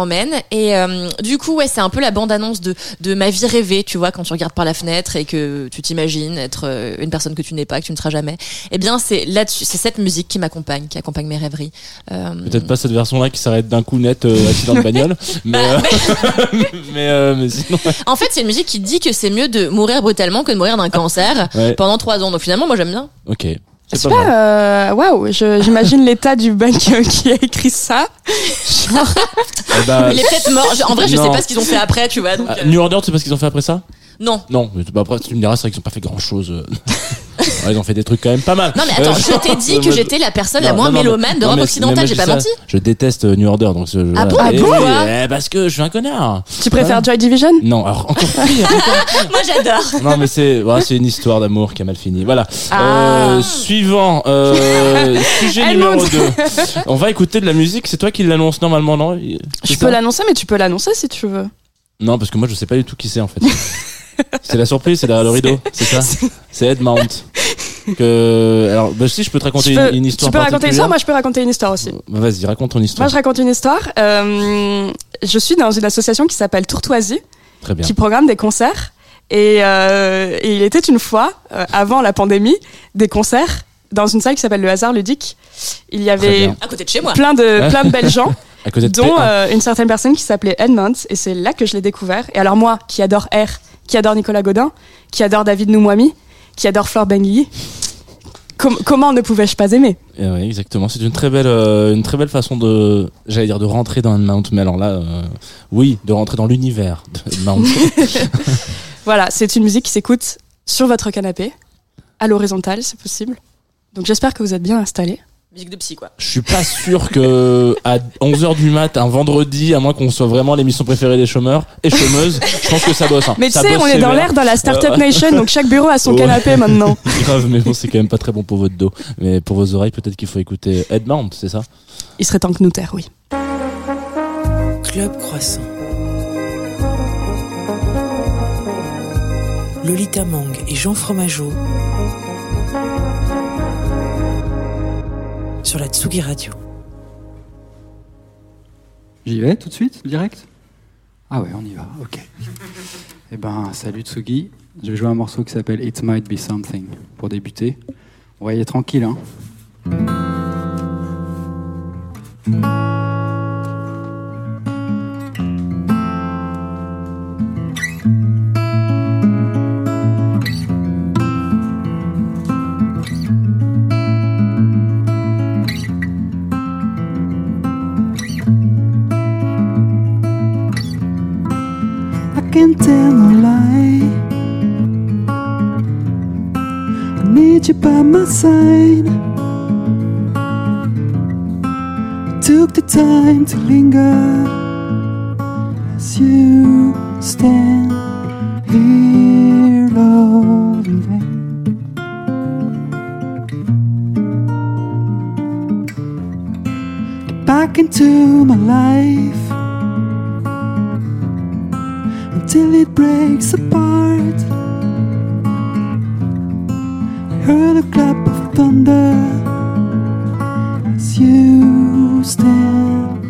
Et euh, du coup, ouais, c'est un peu la bande-annonce de, de ma vie rêvée, tu vois, quand tu regardes par la fenêtre et que tu t'imagines être euh, une personne que tu n'es pas, que tu ne seras jamais. Eh bien, c'est là-dessus, c'est cette musique qui m'accompagne, qui accompagne mes rêveries. Euh, Peut-être pas cette version-là qui s'arrête d'un coup net, euh, accident de <laughs> bagnole. mais, euh, <laughs> mais, euh, mais sinon. En fait, c'est une musique qui dit que c'est mieux de mourir brutalement que de mourir d'un cancer Ouais. pendant trois ans. Donc finalement, moi j'aime bien. Ok. C'est C'est pas. pas euh, Waouh, je- j'imagine l'état du mec euh, qui a écrit ça. Genre, <laughs> Eh ben, Il est peut-être mort. Je- En vrai, je Non. sais pas ce qu'ils ont fait après, tu vois. Donc, ah, euh, New Order, tu sais pas ce qu'ils ont fait après ça? Non. Non, mais bah, après tu me diras, c'est vrai qu'ils ont pas fait grand chose. <laughs> ils ont fait des trucs quand même pas mal. Non, mais attends, je t'ai dit <laughs> que j'étais la personne Non, la moins non, non, mélomane mais- d'Europe occidentale. J'ai pas menti. Je déteste euh, New Order, donc je, Ah voilà. bon Eh oui, eh, Parce que je suis un connard. tu préfères Joy Division? Non, alors encore pire. <laughs> Moi, j'adore. Non, mais c'est voilà, c'est une histoire d'amour qui a mal fini. Voilà. Ah. Euh, suivant, euh, <laughs> sujet Elle numéro monte. 2. On va écouter de la musique. C'est toi qui l'annonce normalement, non? Je peux l'annoncer, mais tu peux l'annoncer si tu veux. Non, parce que moi je sais pas du tout qui c'est en fait. C'est la surprise, c'est derrière le rideau, c'est ça <laughs> C'est Ed Mount. Que alors, bah, si je peux te raconter peux, une, une histoire tu peux raconter une histoire, moi je peux raconter une histoire aussi. Bah, Vas-y, raconte ton histoire. Moi je raconte une histoire. Euh, je suis dans une association qui s'appelle Tourtoisie, Très bien. qui programme des concerts. Et, euh, et il était une fois, euh, avant la pandémie, des concerts dans une salle qui s'appelle le Hasard Ludique. Il y avait. À côté de chez moi. plein de, plein de belles gens, <laughs> À côté de dont P1. euh, une certaine personne qui s'appelait Edmond. Et c'est là que je l'ai découvert. Et alors moi, qui adore R, qui adore Nicolas Godin, qui adore David Noumouami, qui adore Flore Benguigui, com- comment ne pouvais-je pas aimer? Eh exactement. C'est une très belle, euh, une très belle façon de, j'allais dire de rentrer dans Mount, mais alors là, euh, oui, de rentrer dans l'univers de Mount. <laughs> <laughs> Voilà, c'est une musique qui s'écoute sur votre canapé, à l'horizontale, c'est possible. Donc j'espère que vous êtes bien installés. Musique de psy, quoi. Je suis pas sûr que à 11h du mat, un vendredi, à moins qu'on soit vraiment l'émission préférée des chômeurs et chômeuses, je pense que ça bosse. hein. Mais tu Ça sais, bosse on est dans l'air dans la Startup Ouais. Nation, donc chaque bureau a son Ouais. canapé maintenant. <laughs> Grave, mais bon, c'est quand même pas très bon pour votre dos. Mais pour vos oreilles, peut-être qu'il faut écouter Ed Mount, c'est ça? Il serait temps que nous taire, oui. Club Croissant. Lolita Mang et Jean Fromageau sur la Tsugi Radio. J'y vais tout de suite, direct? Ah ouais, on y va, ok. Eh ben, salut Tsugi. Je vais jouer un morceau qui s'appelle It Might Be Something pour débuter. On va y aller tranquille, hein. Tell no lie. I need you by my side. Took the time to linger as you stand here. Get back into my life until it breaks apart. I heard a clap of thunder as you stand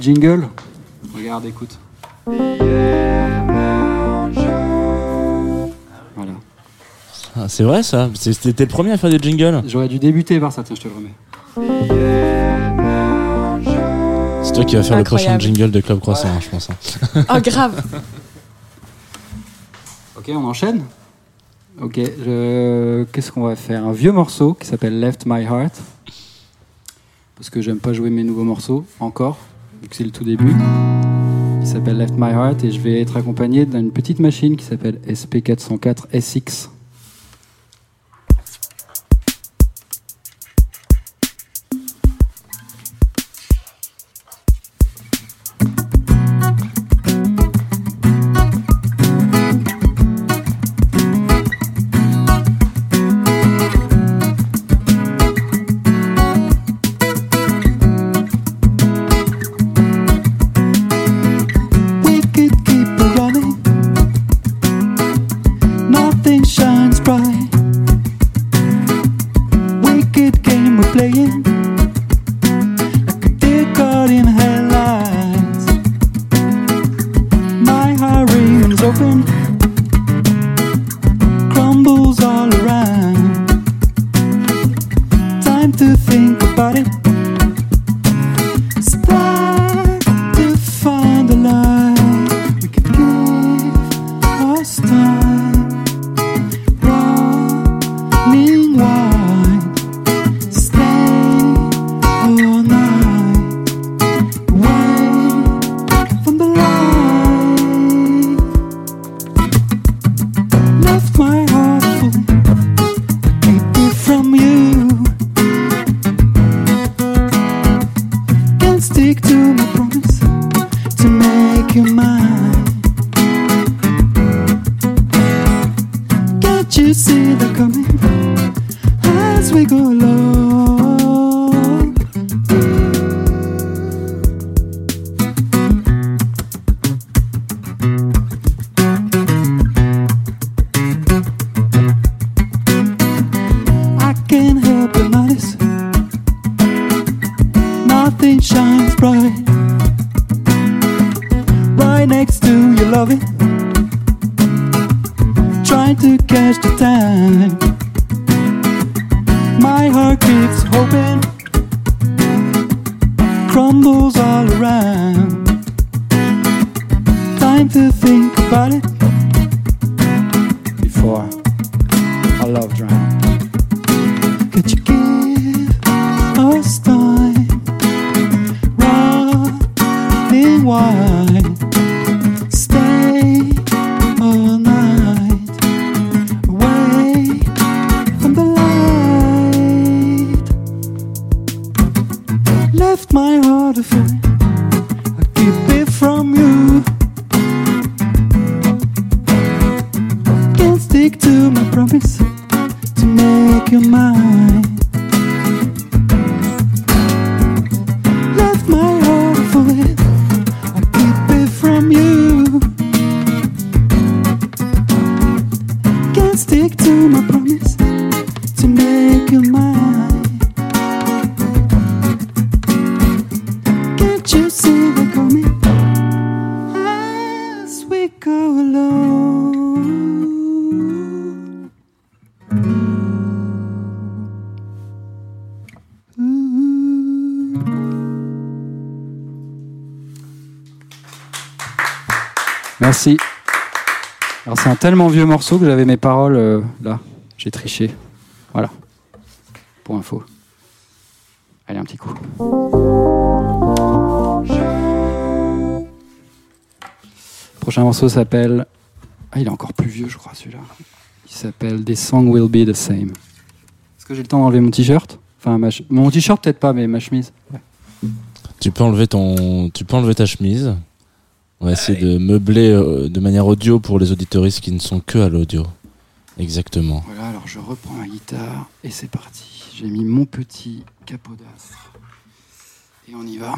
jingle Regarde, écoute. Voilà. Ah, c'est vrai ça C'était le premier à faire des jingles J'aurais dû débuter par ça, tiens, je te le remets. C'est toi qui vas faire le prochain jingle de Club Croissant, hein, je pense. Hein. Oh, grave <laughs> Ok, on enchaîne Ok, qu'est-ce qu'on va faire? Un vieux morceau qui s'appelle Left My Heart. Parce que j'aime pas jouer mes nouveaux morceaux, encore c'est le tout début. Il s'appelle Left My Heart et je vais être accompagné d'une petite machine qui s'appelle SP404SX. Merci. Alors c'est un tellement vieux morceau que j'avais mes paroles euh, là. J'ai triché. Voilà. Pour info. Allez, un petit coup. Le prochain morceau s'appelle. Ah, il est encore plus vieux, je crois, celui-là. Il s'appelle Des Song Will Be the Same. Est-ce que j'ai le temps d'enlever mon t-shirt? Enfin, mon t-shirt, peut-être pas, mais ma chemise. Tu peux enlever ton, tu peux enlever ta chemise. On va essayer de meubler euh, de manière audio pour les auditoristes qui ne sont que à l'audio. Exactement. Voilà, alors je reprends ma guitare et c'est parti. J'ai mis mon petit capot d'astre. Et on y va.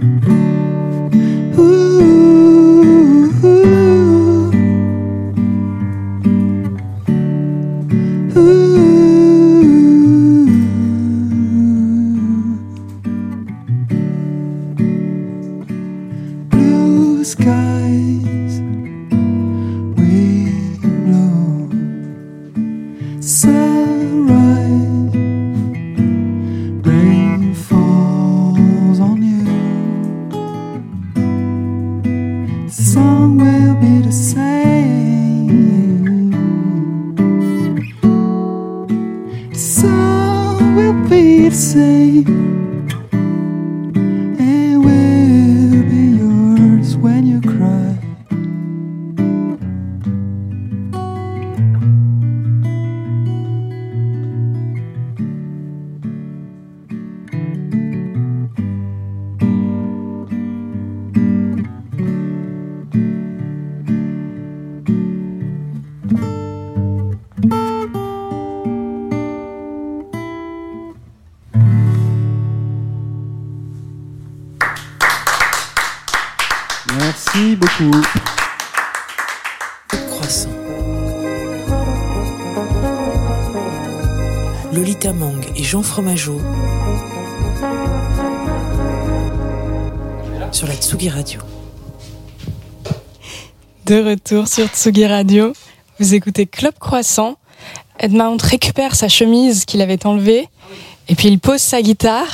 Blue Fromageau sur la Tsugi Radio. De retour sur Tsugi Radio, vous écoutez Club Croissant. Edmund récupère sa chemise qu'il avait enlevée et puis il pose sa guitare.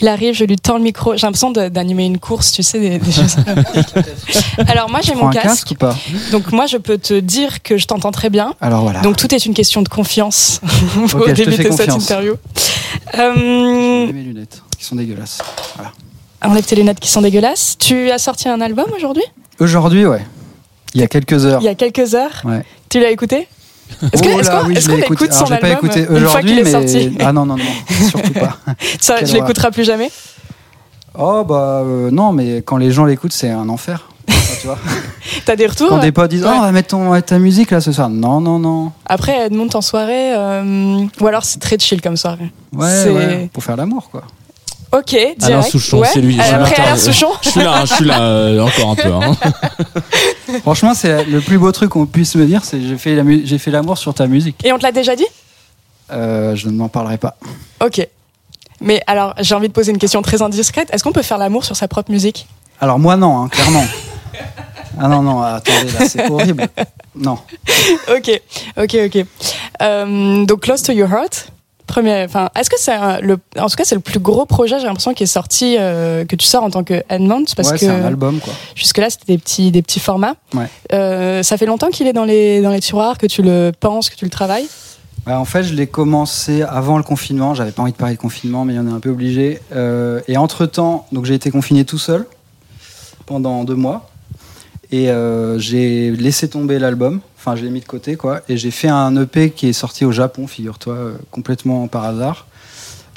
Il arrive, je lui tends le micro. J'ai l'impression de- d'animer une course, tu sais, des, des choses. Alors moi j'ai mon casque, casque ou pas? Donc moi je peux te dire que je t'entends très bien. Alors voilà. Donc tout est une question de confiance pour <laughs> te fais débuter cette interview. Euh, mes lunettes, qui sont dégueulasses. Voilà. enlève tes lunettes qui sont dégueulasses. Tu as sorti un album aujourd'hui? Aujourd'hui, ouais. Il y a quelques heures. Il y a quelques heures. Ouais. Tu l'as écouté? <laughs> Est-ce que- Oh qu'on oui, est-ce je qu'on l'ai écouté. écoute son j'ai pas album écouté une fois aujourd'hui, qu'il est mais sorti <laughs> ah non non non, surtout pas. <laughs> Ça, je l'écouterai plus jamais. Oh bah euh, non, mais quand les gens l'écoutent, c'est un enfer. Tu vois. T'as des retours Quand des potes disent Ouais. oh, on va mettre ton, ta musique là ce soir. Non non non. Après, elle monte en soirée, euh, ou alors c'est très chill comme soirée. Ouais, ouais, pour faire l'amour quoi. Ok, direct. Alain Souchon, ouais. c'est lui. Euh, Je Après. Alain Souchon. Je suis là, je suis là euh, encore un peu. hein. <laughs> Franchement, c'est le plus beau truc qu'on puisse me dire, c'est j'ai fait la j'ai fait l'amour sur ta musique. Et on te l'a déjà dit? Euh, je ne m'en parlerai pas. Ok. Mais alors, j'ai envie de poser une question très indiscrète. Est-ce qu'on peut faire l'amour sur sa propre musique? Alors moi non, hein, clairement. <laughs> ah non non, attendez là, c'est horrible. Non. <laughs> Ok, ok, ok. Donc, Close to Your Heart? Premier, enfin, est-ce que c'est le, en tout cas, c'est le plus gros projet, j'ai l'impression, qui est sorti, euh, que tu sors en tant que Edmond, parce ouais, que c'est un album quoi. jusque-là, c'était des petits, des petits formats. Ouais. Euh, ça fait longtemps qu'il est dans les, dans les tiroirs, que tu le penses, que tu le travailles? Ouais, en fait, je l'ai commencé avant le confinement. J'avais pas envie de parler de confinement, mais il y en a un peu obligé. Euh, et entre temps, donc j'ai été confiné tout seul pendant deux mois. Et j'ai laissé tomber l'album. Enfin, je l'ai mis de côté, quoi. Et j'ai fait un EP qui est sorti au Japon, figure-toi, euh, complètement par hasard.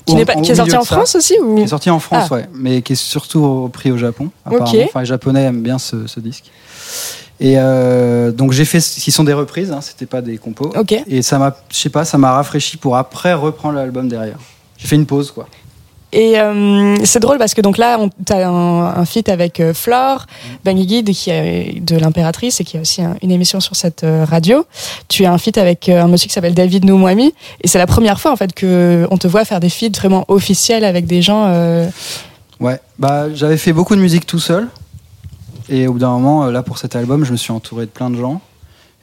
Qui, pas, est sorti en ça, France aussi ou... Qui est sorti en France, Ah. ouais. Mais qui est surtout pris au Japon, Ok. apparemment. Enfin, les Japonais aiment bien ce, ce disque. Et euh, donc j'ai fait, ce qui sont des reprises, hein, c'était pas des compos. Ok. Et ça m'a, je sais pas, ça m'a rafraîchi pour après reprendre l'album derrière. J'ai fait une pause, quoi. Et euh, c'est drôle parce que donc là, on- t'as un, un feat avec euh, Flore, Bangui de, qui est de l'impératrice et qui a aussi un- une émission sur cette euh, radio. Tu as un feat avec euh, un monsieur qui s'appelle David Noumouami et c'est la première fois en fait que on te voit faire des feats vraiment officiels avec des gens. Ouais. Bah, j'avais fait beaucoup de musique tout seul. Et au bout d'un moment, là, pour cet album, je me suis entouré de plein de gens.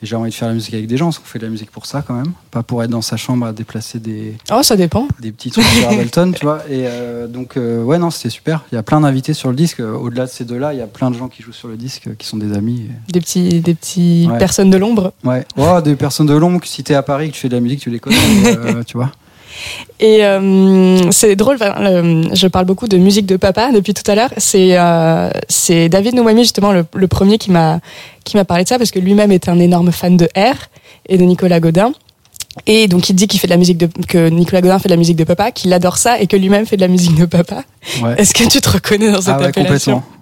Et j'ai envie de faire la musique avec des gens, parce qu'on fait de la musique pour ça quand même. Pas pour être dans sa chambre à déplacer des, Oh, ça dépend. des petits trucs sur Ableton, tu vois. Et euh, donc, euh, ouais, non, c'était super. Il y a plein d'invités sur le disque. Euh, Au-delà de ces deux-là, il y a plein de gens qui jouent sur le disque, qui sont des amis. Des petits, des petits Ouais. personnes de l'ombre. Ouais. Oh, des personnes de l'ombre, si t'es à Paris, que tu fais de la musique, tu les connais, <laughs> euh, tu vois. Et euh, c'est drôle, le- je parle beaucoup de musique de papa depuis tout à l'heure. C'est euh, c'est David Noumami justement le, le premier qui m'a qui m'a parlé de ça parce que lui-même est un énorme fan de R et de Nicolas Godin. Et donc il dit qu'il fait de la musique de que Nicolas Godin fait de la musique de papa, qu'il adore ça et que lui-même fait de la musique de papa. Ouais. Est-ce que tu te reconnais dans cette Ah ouais, appellation complètement.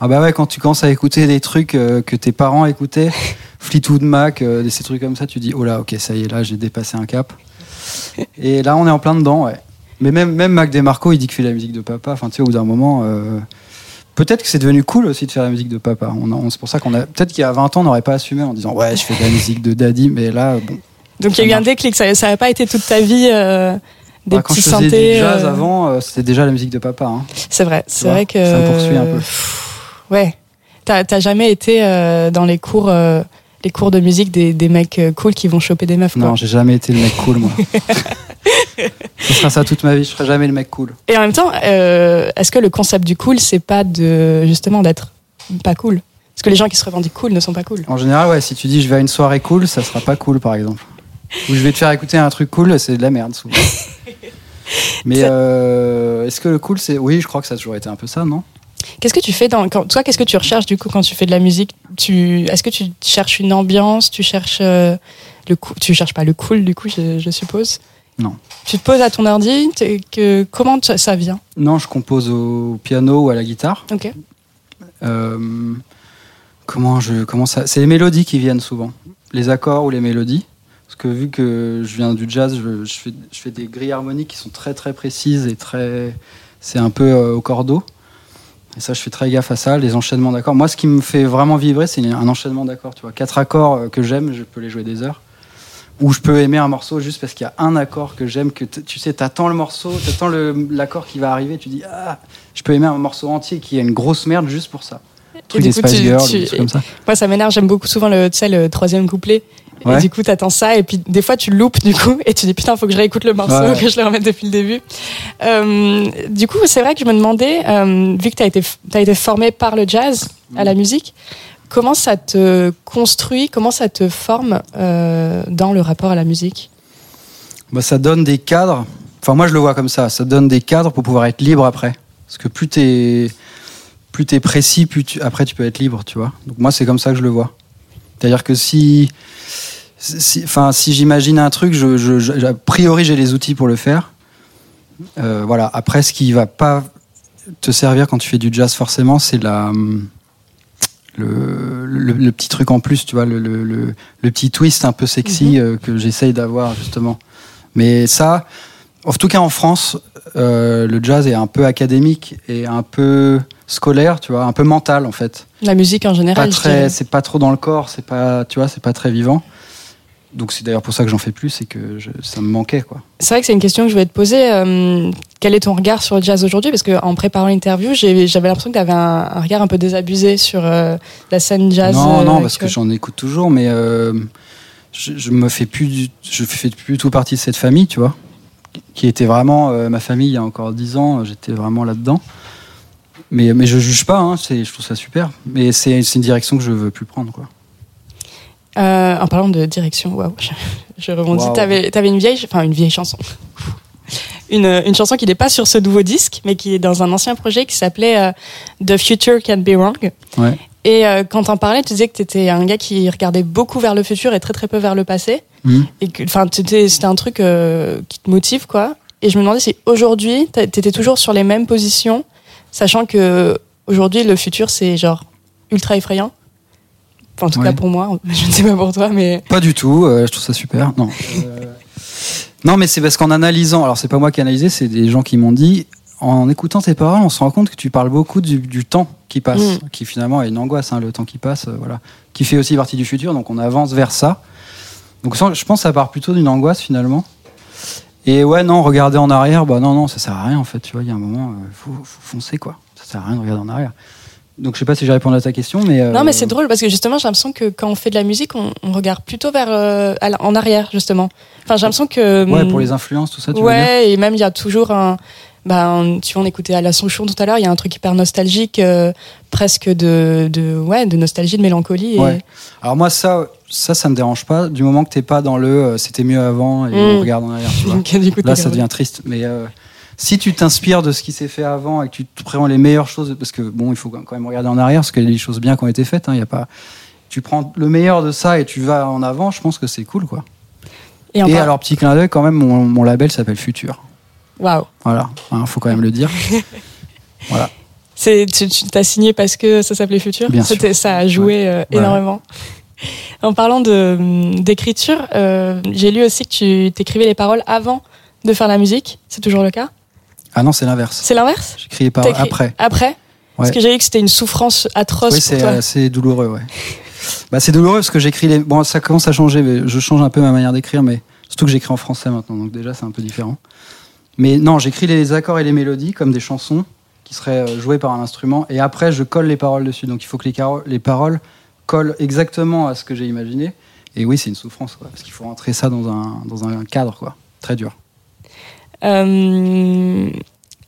Ah bah ouais, quand tu commences à écouter des trucs euh, que tes parents écoutaient, Fleetwood Mac, euh, ces trucs comme ça, tu dis oh là, ok, ça y est, là, j'ai dépassé un cap. Et là, on est en plein dedans, ouais. Mais même, même Mac DeMarco, il dit qu'il fait de la musique de papa. Enfin, tu sais, au bout d'un moment, euh, peut-être que c'est devenu cool aussi de faire la musique de papa. On, c'est pour ça qu'on a, peut-être qu'il y a 20 ans, on n'aurait pas assumé en disant ouais, je fais de la musique de daddy, mais là, bon. Donc il y a eu un déclic, ça n'avait pas été toute ta vie euh, des Bah, quand petits je faisais du jazz euh, avant, c'était déjà la musique de papa. hein. C'est vrai, c'est vrai que. ça me poursuit un peu. Ouais. T'as jamais été dans les cours, les cours de musique des, des mecs euh, cool qui vont choper des meufs. Quoi. Non, j'ai jamais été le mec cool, moi. <laughs> Ce sera ça toute ma vie, je serai jamais le mec cool. Et en même temps, euh, est-ce que le concept du cool, c'est pas de justement d'être pas cool? Parce que les gens qui se revendiquent cool ne sont pas cool. En général, ouais, si tu dis je vais à une soirée cool, ça sera pas cool, par exemple. Ou je vais te faire écouter un truc cool, c'est de la merde, souvent. <laughs> Mais euh, est-ce que le cool, c'est. Oui, je crois que ça a toujours été un peu ça, non? Qu'est-ce que tu fais dans quand, toi Qu'est-ce que tu recherches du coup quand tu fais de la musique? Tu est-ce que tu cherches une ambiance? Tu cherches euh, le Tu cherches pas le cool du coup, je, je suppose? Non. Tu te poses à ton ordi? Que comment ça, ça vient? Non, je compose au piano ou à la guitare. Ok. Euh, comment je comment ça C'est les mélodies qui viennent souvent, les accords ou les mélodies. Parce que vu que je viens du jazz, je, je fais, je fais des grilles harmoniques qui sont très très précises et très. C'est un peu euh, au cordeau. Et ça, je fais très gaffe à ça, les enchaînements d'accords. Moi, ce qui me fait vraiment vibrer, c'est un enchaînement d'accords. Tu vois, quatre accords euh, que j'aime, je peux les jouer des heures. Ou je peux aimer un morceau juste parce qu'il y a un accord que j'aime, que tu sais, t'attends le morceau, t'attends l'accord qui va arriver, tu dis ah, je peux aimer un morceau entier qui a une grosse merde juste pour ça. Truc du des coup, Spice tu- Girls, comme ça. Moi, ça m'énerve. J'aime beaucoup souvent le, tu sais, le troisième couplet. Ouais. Et du coup, t'attends ça, et puis des fois, tu loupes du coup, et tu dis putain, faut que je réécoute le morceau, Ouais, <laughs> que je le remette depuis le début. Euh, du coup, c'est vrai que je me demandais, euh, vu que t'as été, t'as été formé par le jazz à la musique, comment ça te construit, comment ça te forme euh, dans le rapport à la musique? Bah, ça donne des cadres. Enfin, moi, je le vois comme ça. Ça donne des cadres pour pouvoir être libre après. Parce que plus t'es plus t'es précis, plus tu- après tu peux être libre, tu vois. Donc moi, c'est comme ça que je le vois. C'est-à-dire que si, si, enfin, si j'imagine un truc, je, je- je- a priori, j'ai les outils pour le faire. Euh, voilà. Après, ce qui va pas te servir quand tu fais du jazz, forcément, c'est la hum, le, le, le petit truc en plus, tu vois, le, le, petit twist un peu sexy euh, que j'essaye d'avoir justement. Mais ça, en tout cas en France, euh, le jazz est un peu académique et un peu scolaire, tu vois, un peu mental en fait. La musique en général, c'est pas trop dans le corps, c'est pas, tu vois, c'est pas très vivant. Donc c'est d'ailleurs pour ça que j'en fais plus, c'est que je- ça me manquait quoi. C'est vrai que c'est une question que je voulais te poser. euh, quel est ton regard sur le jazz aujourd'hui? Parce qu'en préparant l'interview, j'avais l'impression que tu avais un, un regard un peu désabusé sur euh, la scène jazz. non, non, parce que j'en écoute toujours, mais je, je me fais plus, du- je fais plus tout partie de cette famille, tu vois, qui était vraiment euh, ma famille il y a encore dix ans. J'étais vraiment là-dedans. Mais, mais je juge pas, hein, je trouve ça super. Mais c'est, une direction que je veux plus prendre, quoi. Euh, en parlant de direction, waouh, je, <laughs> je rebondis. T'avais avais une vieille, enfin une vieille chanson. Une, une chanson qui n'est pas sur ce nouveau disque, mais qui est dans un ancien projet qui s'appelait euh, The Future Can Be Wrong. Ouais. Et euh, quand t'en parlais, tu disais que t'étais un gars qui regardait beaucoup vers le futur et très très peu vers le passé. Mhm. Et que, enfin, t'étais- c'était un truc euh, qui te motive, quoi. Et je me demandais si aujourd'hui, t'a- t'étais toujours sur les mêmes positions, sachant que aujourd'hui, le futur, c'est genre ultra effrayant. Enfin, en tout Ouais. cas pour moi, <laughs> je ne sais pas pour toi, mais. Pas du tout, euh, je trouve ça super. Non. <laughs> Non, mais c'est parce qu'en analysant, alors c'est pas moi qui ai analysé, c'est des gens qui m'ont dit, en écoutant tes paroles, on se rend compte que tu parles beaucoup du, du temps qui passe, Mm. qui finalement est une angoisse, hein, le temps qui passe, euh, voilà, qui fait aussi partie du futur, donc on avance vers ça. Donc ça, je pense que ça part plutôt d'une angoisse finalement. Et ouais, non, regarder en arrière, bah non, non, ça sert à rien en fait, tu vois, il y a un moment, il faut, faut foncer quoi. Ça sert à rien de regarder en arrière. Donc je sais pas si j'ai répondu à ta question, mais. euh, Non, mais c'est drôle parce que justement, j'ai l'impression que quand on fait de la musique, on, on regarde plutôt vers euh, en arrière, justement. Enfin, j'ai l'impression que. Ouais, pour les influences, tout ça, tu veux dire Ouais, et même il y a toujours un. Ben, tu vois, on écoutait à la Sonchon tout à l'heure, il y a un truc hyper nostalgique, euh, presque de, de, ouais, de nostalgie, de mélancolie. Et... Ouais. Alors moi ça, ça, ça me dérange pas du moment que t'es pas dans le euh, c'était mieux avant et Mm. on regarde en arrière. Tu vois. <laughs> Ok, du coup, Là ça devient triste. Mais euh, si tu t'inspires de ce qui s'est fait avant et que tu te prends les meilleures choses, parce que bon, il faut quand même regarder en arrière parce qu'il y a des choses bien qui ont été faites. hein, y a pas, tu prends le meilleur de ça et tu vas en avant. Je pense que c'est cool quoi. Et, alors petit clin d'œil quand même, mon, mon label s'appelle Futur. Waouh. Voilà, hein, faut quand même le dire. <laughs> voilà. C'est, tu, tu t'as signé parce que ça s'appelait Futur Bien C'était, sûr. Ça a joué euh, Ouais. énormément. En parlant de, d'écriture, euh, j'ai lu aussi que tu t'écrivais les paroles avant de faire la musique. C'est toujours le cas? Ah non, c'est l'inverse. C'est l'inverse? J'écris par T'as écrit après. Après? Parce que j'ai lu que c'était une souffrance atroce Oui, pour c'est toi. c'est douloureux, ouais. Bah, c'est douloureux parce que j'écris les. Bon, ça commence à changer. mais Je change un peu ma manière d'écrire, mais surtout que j'écris en français maintenant, donc déjà c'est un peu différent. Mais non, j'écris les accords et les mélodies comme des chansons qui seraient euh, jouées par un instrument, et après je colle les paroles dessus. Donc il faut que les, paroles collent exactement à ce que j'ai imaginé. Et oui, c'est une souffrance, parce qu'il faut rentrer ça dans un, dans un cadre, quoi. Très dur. Euh,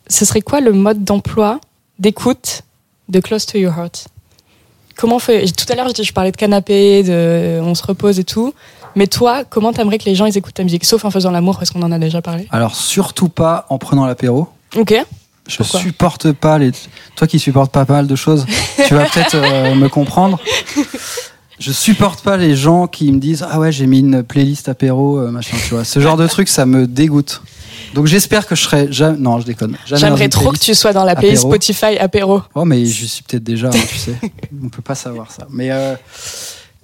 ce serait quoi le mode d'emploi d'écoute de Close to Your Heart? Comment Tout à l'heure, je, je parlais de canapé, de on se repose et tout. Mais toi, comment t'aimerais que les gens ils écoutent ta musique Sauf en faisant l'amour, parce qu'on en a déjà parlé. Alors surtout pas en prenant l'apéro. Ok. Je Pourquoi supporte pas les. Toi qui supportes pas mal de choses, tu vas peut-être euh, <laughs> me comprendre. Je supporte pas les gens qui me disent ah ouais j'ai mis une playlist apéro euh, machin tu vois ce genre de truc ça me dégoûte. Donc j'espère que je serai jamais non je déconne. J'aimerais trop que tu sois dans la playlist. Spotify apéro. Oh mais je suis peut-être déjà hein, tu sais. On peut pas savoir ça. Mais euh,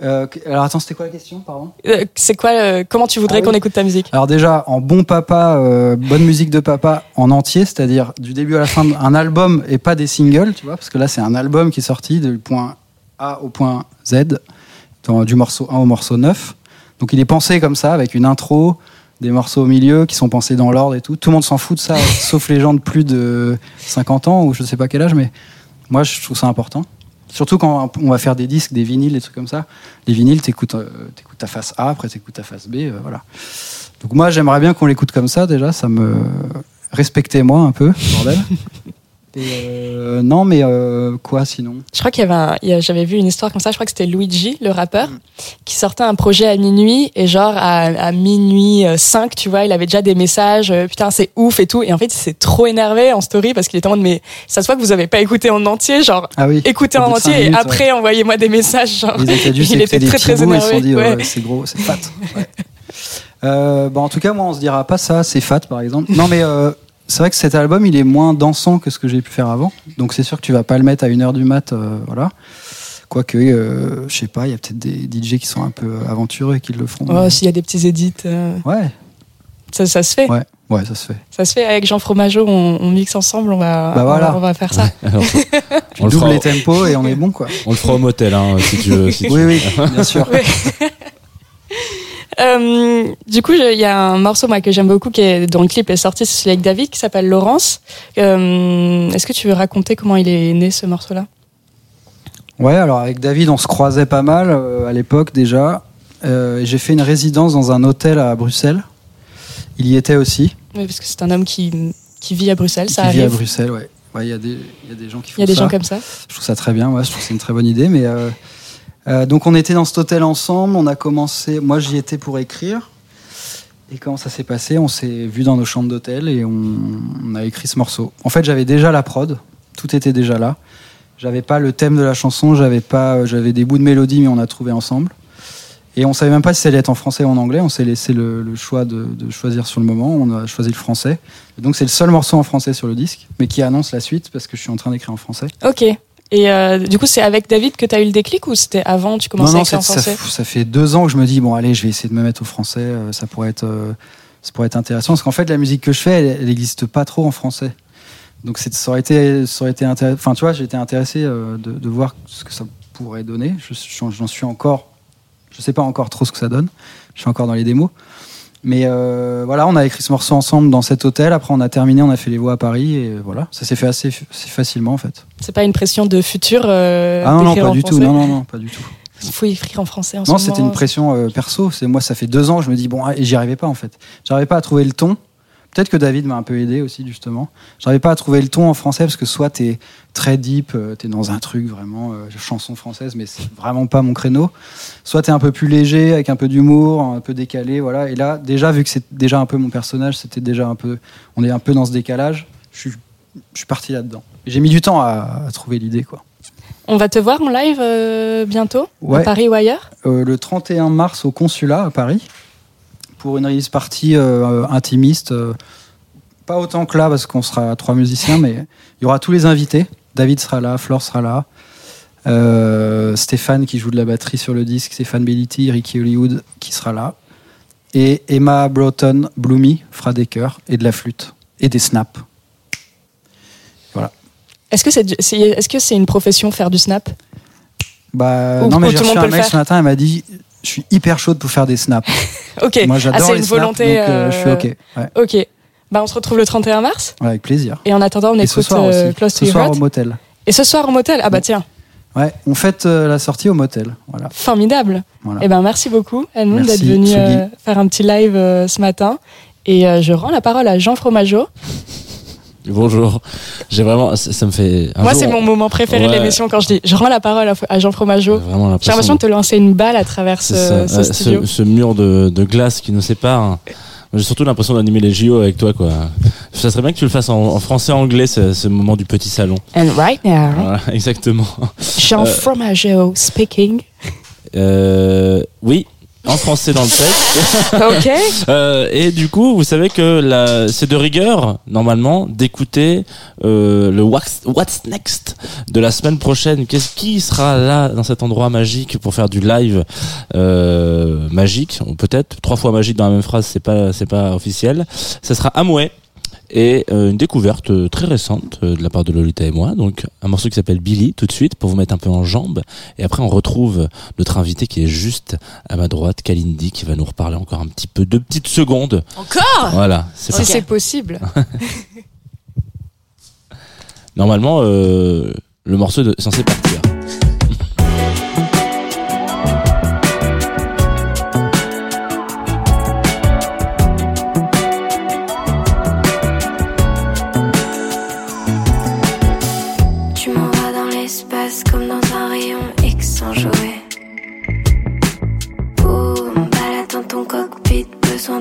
euh, alors attends c'était quoi la question pardon Euh, C'est quoi euh, Comment tu voudrais Ah oui. qu'on écoute ta musique? Alors déjà, en bon papa, bonne musique de papa en entier, c'est-à-dire du début à la fin, un album et pas des singles, tu vois, parce que là c'est un album qui est sorti du point A au point Z, dans- du morceau 1 au morceau 9. Donc il est pensé comme ça, avec une intro, des morceaux au milieu qui sont pensés dans l'ordre et tout. Tout le monde s'en fout de ça, <laughs> sauf les gens de plus de 50 ans ou je sais pas quel âge, mais moi je trouve ça important. Surtout quand on va faire des disques, des vinyles, des trucs comme ça. Les vinyles, t'écoutes euh, ta face A, après t'écoutes ta face B, euh, voilà. Donc moi, j'aimerais bien qu'on l'écoute comme ça déjà. Ça me respectez-moi un peu, bordel. <laughs> Et, euh, non, mais euh, quoi sinon? Je crois qu'il y avait un- j'avais vu une histoire comme ça, je crois que c'était Luigi, le rappeur, qui sortait un projet à minuit et genre à, à minuit euh, 5, tu vois, il avait déjà des messages, euh, putain c'est ouf et tout. Et en fait il s'est trop énervé en story parce qu'il était en mode mais ça se voit que vous avez pas écouté en entier, genre Ah oui. écoutez en entier et après envoyez-moi des messages. Genre. Ils étaient dû <laughs> il était très très bouts, ils se énervé. sont dit, ouais. ouais, c'est gros, c'est fat. Euh, bah, en tout cas, moi, on se dira pas ça, c'est fat, par exemple. Non, mais euh, c'est vrai que cet album, il est moins dansant que ce que j'ai pu faire avant. Donc, c'est sûr que tu vas pas le mettre à 1h du mat, euh, voilà. Quoique, euh, je sais pas, il y a peut-être des DJ qui sont un peu aventureux et qui le feront. Oh, s'il y a des petits édits, euh, Ouais, ça, ça se fait. ouais, ouais, ça se fait. Ça se fait avec Jean Fromageau, on, on mixe ensemble, on va, Bah on voilà. va- on va faire ça. <laughs> Alors, on, le doubles fera, les tempos et on est bon, quoi. on le fera au motel, hein, si tu veux. si <laughs> tu Oui, veux. oui, bien sûr. <laughs> Euh, du coup, il y a un morceau moi, que j'aime beaucoup qui est, dont le clip est sorti, c'est celui avec David qui s'appelle Laurence. Euh, Est-ce que tu veux raconter comment il est né ce morceau-là? Ouais, alors avec David, on se croisait pas mal euh, à l'époque déjà. J'ai fait une résidence dans un hôtel à Bruxelles. Il y était aussi. Oui, parce que c'est un homme qui, qui vit à Bruxelles, ça qui vit à arrive. Bruxelles, ouais. Ouais, Il y, a des- il y a des gens qui font Il y a des ça. gens comme ça. Je trouve ça très bien, ouais, je trouve que c'est une très bonne idée. Mais euh, donc on était dans cet hôtel ensemble, on a commencé. Moi j'y étais pour écrire. Et comment ça s'est passé? On s'est vu dans nos chambres d'hôtel et on, a écrit ce morceau. En fait, j'avais déjà la prod, tout était déjà là. J'avais pas le thème de la chanson, j'avais pas, euh, j'avais des bouts de mélodie, mais on a trouvé ensemble. Et on savait même pas si ça allait être en français ou en anglais. On s'est laissé le, choix de, de choisir sur le moment. On a choisi le français. Donc c'est le seul morceau en français sur le disque, mais qui annonce la suite parce que je suis en train d'écrire en français. Ok. Et euh, du coup, c'est avec David que tu as eu le déclic ou c'était avant tu commençais non, à non, écrire en ça, français ça fait deux ans que je me dis bon allez, je vais essayer de me mettre au français. euh, ça pourrait être, euh, ça pourrait être intéressant parce qu'en fait la musique que je fais, elle n'existe pas trop en français. Donc ça aurait été, ça aurait été intéressant. Enfin tu vois, été intéressé de, de voir ce que ça pourrait donner. Je J'en suis encore, je sais pas encore trop ce que ça donne. Je suis encore dans les démos. Mais euh, voilà, on a écrit ce morceau ensemble dans cet hôtel. Après, on a terminé, on a fait les voix à Paris et voilà, ça s'est fait assez, facilement en fait. C'est pas une pression de futur euh, ah non, non, pas du tout. Non, non, non, pas du tout. Il faut écrire en français en Non, c'était une pression euh, perso. C'est moi, ça fait deux ans, je me dis bon, ah, et j'y arrivais pas en fait. J'arrivais pas à trouver le ton. Peut-être que David m'a un peu aidé aussi justement. J'arrivais pas à trouver le ton en français parce que soit t'es très deep, euh, t'es dans un truc vraiment euh, chanson française, mais c'est vraiment pas mon créneau. Soit t'es un peu plus léger avec un peu d'humour, un peu décalé, voilà. Et là, déjà vu que c'est déjà un peu mon personnage, c'était déjà un peu, on est un peu dans ce décalage. Je suis, je suis parti là-dedans. J'ai mis du temps à, à trouver l'idée quoi. On va te voir en live euh, bientôt, Ouais. à Paris ou ailleurs? Euh, le 31 mars au consulat à Paris pour une release partie euh, intimiste. euh, pas autant que là parce qu'on sera trois musiciens, mais il y aura tous les invités. David sera là, Flore sera là, euh, Stéphane qui joue de la batterie sur le disque, Stéphane Belliti, Ricky Hollywood qui sera là, et Emma Broughton Bloomy fera des chœurs et de la flûte et des snaps. Est-ce que c'est est -ce une profession faire du snap? Bah Ou non mais j'ai reçu un mail ce matin, elle m'a dit je suis hyper chaude pour faire des snaps. <laughs> Ok. Moi ah, j'adore c'est les une snaps, volonté. donc euh, je suis euh, ok. Ouais. Ok. Bah, on se retrouve le 31 mars. Ouais, avec plaisir. Et en attendant, on Et ce écoute soir euh, aussi. Close to Ce soir Heart. au motel. Et ce soir au motel. Ah bah tiens, Ouais, on fête euh, la sortie au motel. Voilà. formidable. voilà. Eh ben merci beaucoup Edmond d'être venu euh, faire un petit live euh, ce matin. Et je rends la parole à Jean Fromageau. Bonjour. J'ai vraiment, ça, ça me fait. un Moi, c'est mon moment préféré de l'émission quand je dis je rends la parole à, à Jean Fromageau. J'ai l'impression de te lancer une balle à travers ce, C'est ça. ce Ouais, studio. ce, ce mur de, de glace qui nous sépare. J'ai surtout l'impression d'animer les JO avec toi, quoi. Ça serait bien que tu le fasses en, en français-anglais, ce, ce moment du petit salon. And right now, Voilà, <laughs> exactement. Jean Euh, Fromageau speaking. Euh, oui, en français dans le texte. <laughs> Ok. Euh, et du coup, vous savez que la- c'est de rigueur, normalement, d'écouter euh, le What's, What's Next de la semaine prochaine. Qu'est-ce qui sera là dans cet endroit magique pour faire du live euh, magique Peut-être trois fois magique dans la même phrase, c'est pas c'est pas officiel. Ça sera Amoué et euh, une découverte euh, très récente euh, de la part de Lolita et moi. Donc un morceau qui s'appelle Billy tout de suite pour vous mettre un peu en jambe. Et après on retrouve notre invité qui est juste à ma droite, Kalindi, qui va nous reparler encore un petit peu, deux petites secondes. Encore? Voilà, c'est Si c'est possible. <laughs> Normalement, euh, le morceau est censé partir.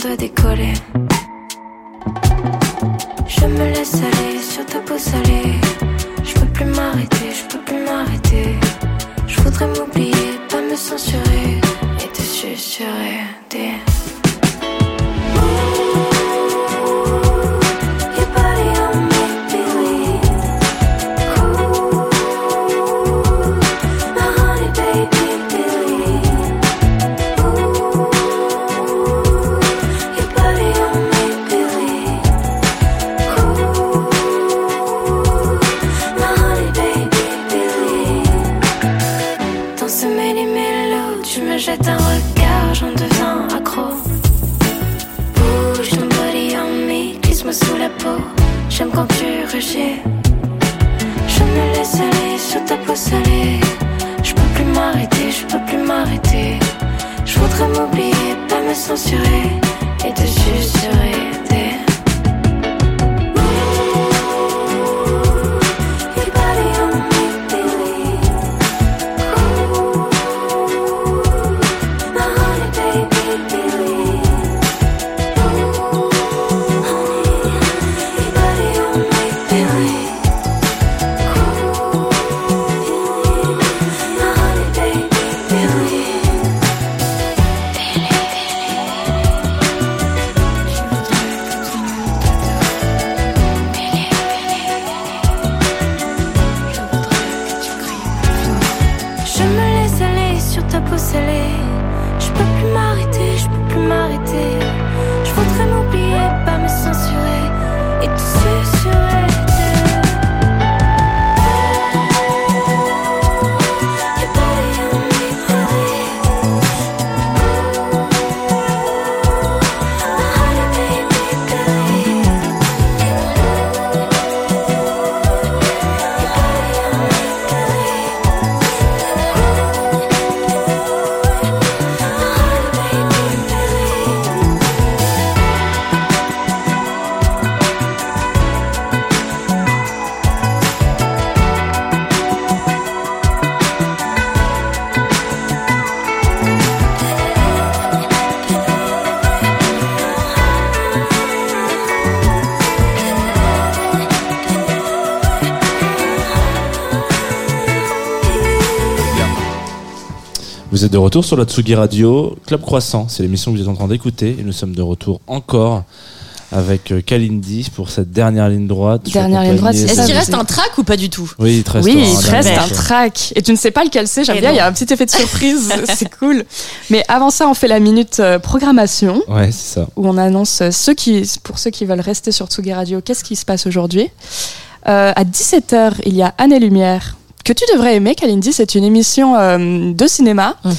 De décoller. Je me laisse aller sur ta peau salée. Je peux plus m'arrêter, je peux plus m'arrêter. Je voudrais m'oublier, pas me censurer et te susurrer des. Vous êtes de retour sur la Tsugi Radio, Club Croissant, c'est l'émission que vous êtes en train d'écouter et nous sommes de retour encore avec euh, Kalindi pour cette dernière ligne droite. Dernière ligne droite, Est-ce qu'il reste un track ou pas du tout? Oui, il te reste Oui, un il reste un track. Et tu ne sais pas lequel c'est, j'aime Et bien, il y a un petit effet de surprise, <laughs> c'est cool. Mais avant ça, on fait la minute euh, programmation, Ouais, c'est ça. où on annonce euh, ceux qui, pour ceux qui veulent rester sur Tsugi Radio, qu'est-ce qui se passe aujourd'hui? Euh, à 17h, il y a Année Lumière, que tu devrais aimer, Kalindi. C'est une émission euh, de cinéma Mhm,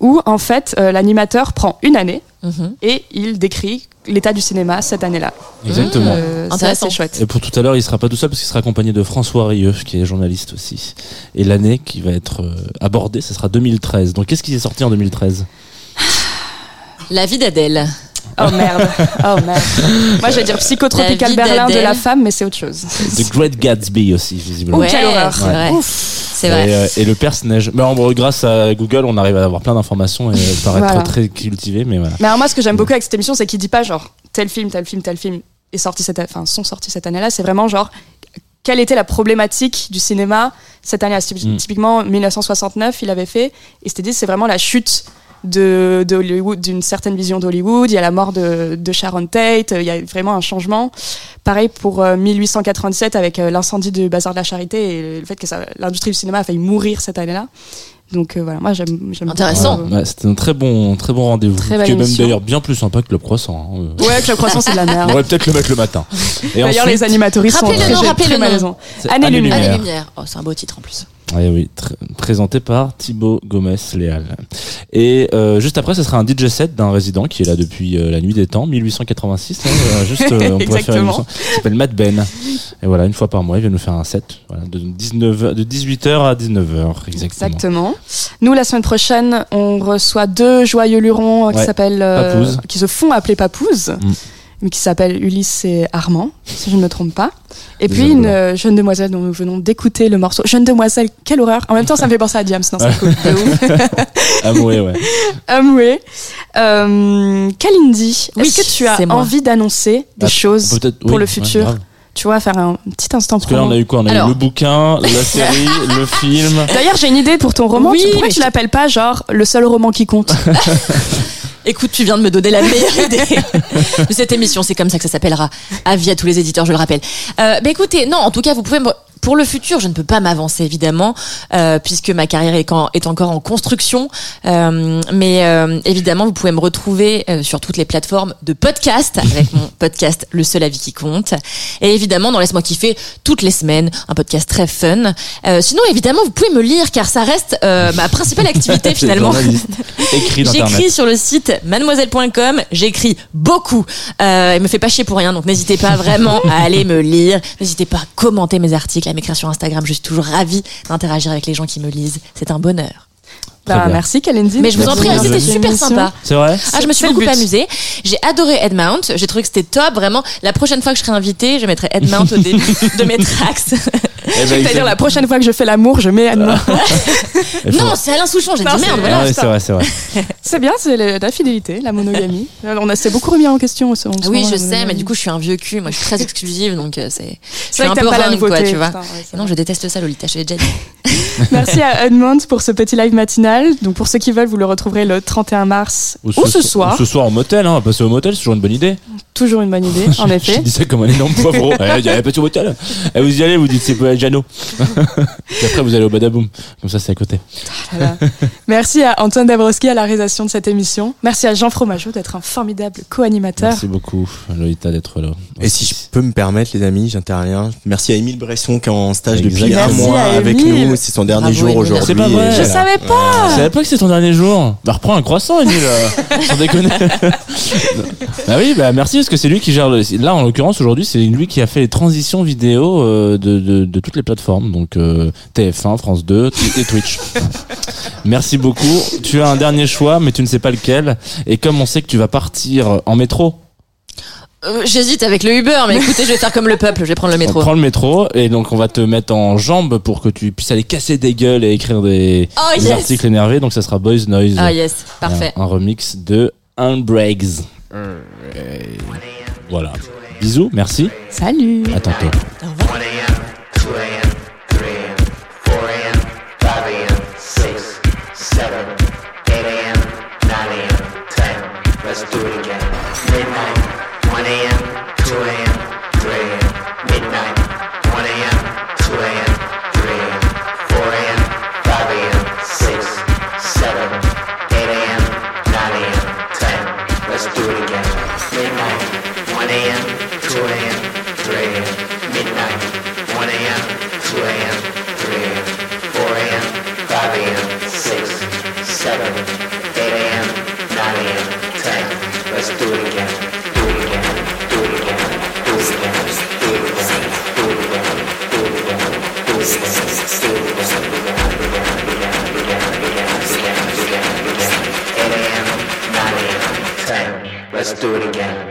où, en fait, euh, l'animateur prend une année mhm. et il décrit l'état du cinéma cette année-là. Exactement. Euh, c'est Intéressant. assez chouette. Et pour tout à l'heure, il sera pas tout seul parce qu'il sera accompagné de François Rieux, qui est journaliste aussi. Et l'année qui va être euh, abordée, ce sera 2013. Donc qu'est-ce qui est sorti en 2013 La vie d'Adèle. Oh merde, oh merde. Moi, je vais dire Psychotropical Berlin de la femme, mais c'est autre chose. The Great Gatsby aussi, visiblement. Oh, quelle horreur. c'est vrai. C'est vrai. Et, euh, et le personnage. Mais en gros, grâce à Google, on arrive à avoir plein d'informations et paraître Voilà. très cultivé, mais voilà. Mais alors moi, ce que j'aime beaucoup avec cette émission, c'est qu'il dit pas genre tel film, tel film, tel film est sorti cette, enfin sont sortis cette année-là. C'est vraiment genre quelle était la problématique du cinéma cette année-là. Typ- Mm. Typiquement 1969, il avait fait et c'était dit c'est vraiment la chute de, de Hollywood, d'une certaine vision d'Hollywood. Il y a la mort de, de Sharon Tate. Il y a vraiment un changement. Pareil pour euh, 1897 avec euh, l'incendie du bazar de la Charité et le fait que l'industrie du cinéma a failli mourir cette année-là. Donc euh, voilà, moi j'aime. Intéressant. Ouais, C'était un très bon, très bon rendez-vous. Qui est même d'ailleurs bien plus sympa que le croissant. hein. euh, Ouais, que le croissant c'est de la <laughs> On merde. aurait peut-être le mettre le matin. D'ailleurs, ensuite, les animatories sont le très, nom, très, le malaisants. Année Année Lumière. Année Lumière. Lumière. Oh, c'est un beau titre en plus. Ouais, oui, tr- présenté par Thibaut Gomez Léal. Et euh, juste après, ce sera un DJ set d'un résident qui est là depuis euh, la nuit des temps, 1886. hein, euh, <laughs> juste, euh, on pourrait faire une s'appelle Matt Ben. Et voilà, une fois par mois, il vient nous faire un set voilà, de, 19, de 18h à 19h. Exactement. Exactement. Nous, la semaine prochaine, on reçoit deux joyeux lurons euh, qui Ouais. s'appellent, euh, Papouze. qui se font appeler papouze. Mm. Mais qui s'appelle Ulysse et Armand, si je ne me trompe pas. Et puis une euh, jeune demoiselle dont nous venons d'écouter le morceau. Jeune demoiselle, quelle horreur En même temps, ça me fait penser à Diams, non, c'est cool. <laughs> Amoué, ouais. <laughs> Amoué. Euh, Kalindi, Oui, est-ce que tu as envie d'annoncer des Ah, choses pour oui, le futur. Tu vois, faire un petit instant Parce que là, on a eu quoi? On a Alors. eu le bouquin, la série, <laughs> le film. D'ailleurs, j'ai une idée pour ton roman. Oui, Tu- pourquoi mais tu l'appelles pas genre le seul roman qui compte Écoute, tu viens de me donner la meilleure idée de cette émission. C'est comme ça que ça s'appellera. Avis à tous les éditeurs, je le rappelle. Euh, bah écoutez, non, en tout cas, vous pouvez me... Pour le futur, je ne peux pas m'avancer évidemment, euh, puisque ma carrière est, quand- est encore en construction. Euh, mais euh, évidemment, vous pouvez me retrouver euh, sur toutes les plateformes de podcast avec mon <laughs> podcast Le seul avis qui compte. Et évidemment, dans Laisse-moi kiffer toutes les semaines, un podcast très fun. Euh, sinon, évidemment, vous pouvez me lire car ça reste euh, ma principale activité <laughs> finalement. J'écris sur le site mademoiselle.com, j'écris beaucoup. Euh, il me fait pas chier pour rien, donc n'hésitez pas vraiment à aller me lire. N'hésitez pas à commenter mes articles, à m'écrire sur Instagram. Je suis toujours ravie d'interagir avec les gens qui me lisent. C'est un bonheur. Bah. Merci Kalindi. Mais je vous en prie, c'était Isabelle. super sympa. C'est vrai Ah, je me suis beaucoup but. amusée. J'ai adoré Headmount. J'ai trouvé que c'était top, vraiment. La prochaine fois que je serai invitée, je mettrai Headmount au début de mes tracks. Eh ben, C'est-à-dire la prochaine fois que je fais l'amour, je mets il <laughs> faut- non, c'est Alain Souchon. J'ai dit c'est- merde, Ah voilà. c'est vrai, c'est vrai. <laughs> C'est bien, c'est la fidélité, la monogamie. On a s'est beaucoup remis en question. en ce Oui, je sais, mais du coup, je suis un vieux cul. Moi, je suis très exclusive, donc euh, c'est. Je suis un peu ringue, nouveauté. quoi, tu vois. non, je déteste ça, Lolita. Je l'ai déjà dit. <laughs> <laughs> Merci à Edmond pour ce petit live matinal. Donc pour ceux qui veulent, vous le retrouverez le 31 mars ou, ce soir. Ou ce soir en motel, hein. Passer au motel, c'est toujours une bonne idée. Toujours une bonne idée, <laughs> en Je effet. dis ça comme un énorme poivreau. <laughs> Eh, Il y a pas au motel. Et vous y allez, vous dites c'est pas Jano. Puis après, vous allez au Badaboom. Comme ça, c'est à côté. Voilà. Merci à Antoine Dabrowski à la réalisation de cette émission. Merci à Jean Fromageau d'être un formidable co-animateur. Merci beaucoup, Lolita, d'être là. Et si je peux me permettre, les amis, j'interviens. Merci à Émile Bresson qui est en stage depuis Exactement. un Merci mois avec nous. C'est son dernier Bravo, jour aujourd'hui. C'est pas vrai. Je savais pas Je savais pas que c'était ton dernier jour. Bah, reprends un croissant, Emile. euh, <laughs> Sans déconner. bah oui, bah merci, parce que c'est lui qui gère le. Là, en l'occurrence, aujourd'hui, c'est lui qui a fait les transitions vidéo euh, de, de, de toutes les plateformes. Donc, euh, TF1, France 2 et Twitch. <laughs> merci beaucoup. Tu as un dernier choix, mais tu ne sais pas lequel. Et comme on sait que tu vas partir en métro, Euh, J'hésite avec le Uber, mais écoutez, je vais faire comme le peuple. Je vais prendre le métro. on prend le métro. Et donc, on va te mettre en jambe pour que tu puisses aller casser des gueules et écrire des, Oh des yes. articles énervés. Donc, ça sera Boys Noise. Ah yes, parfait. Un, un remix de Unbreaks. Voilà. Bisous, merci. Salut À tantôt. Au revoir. Do it again.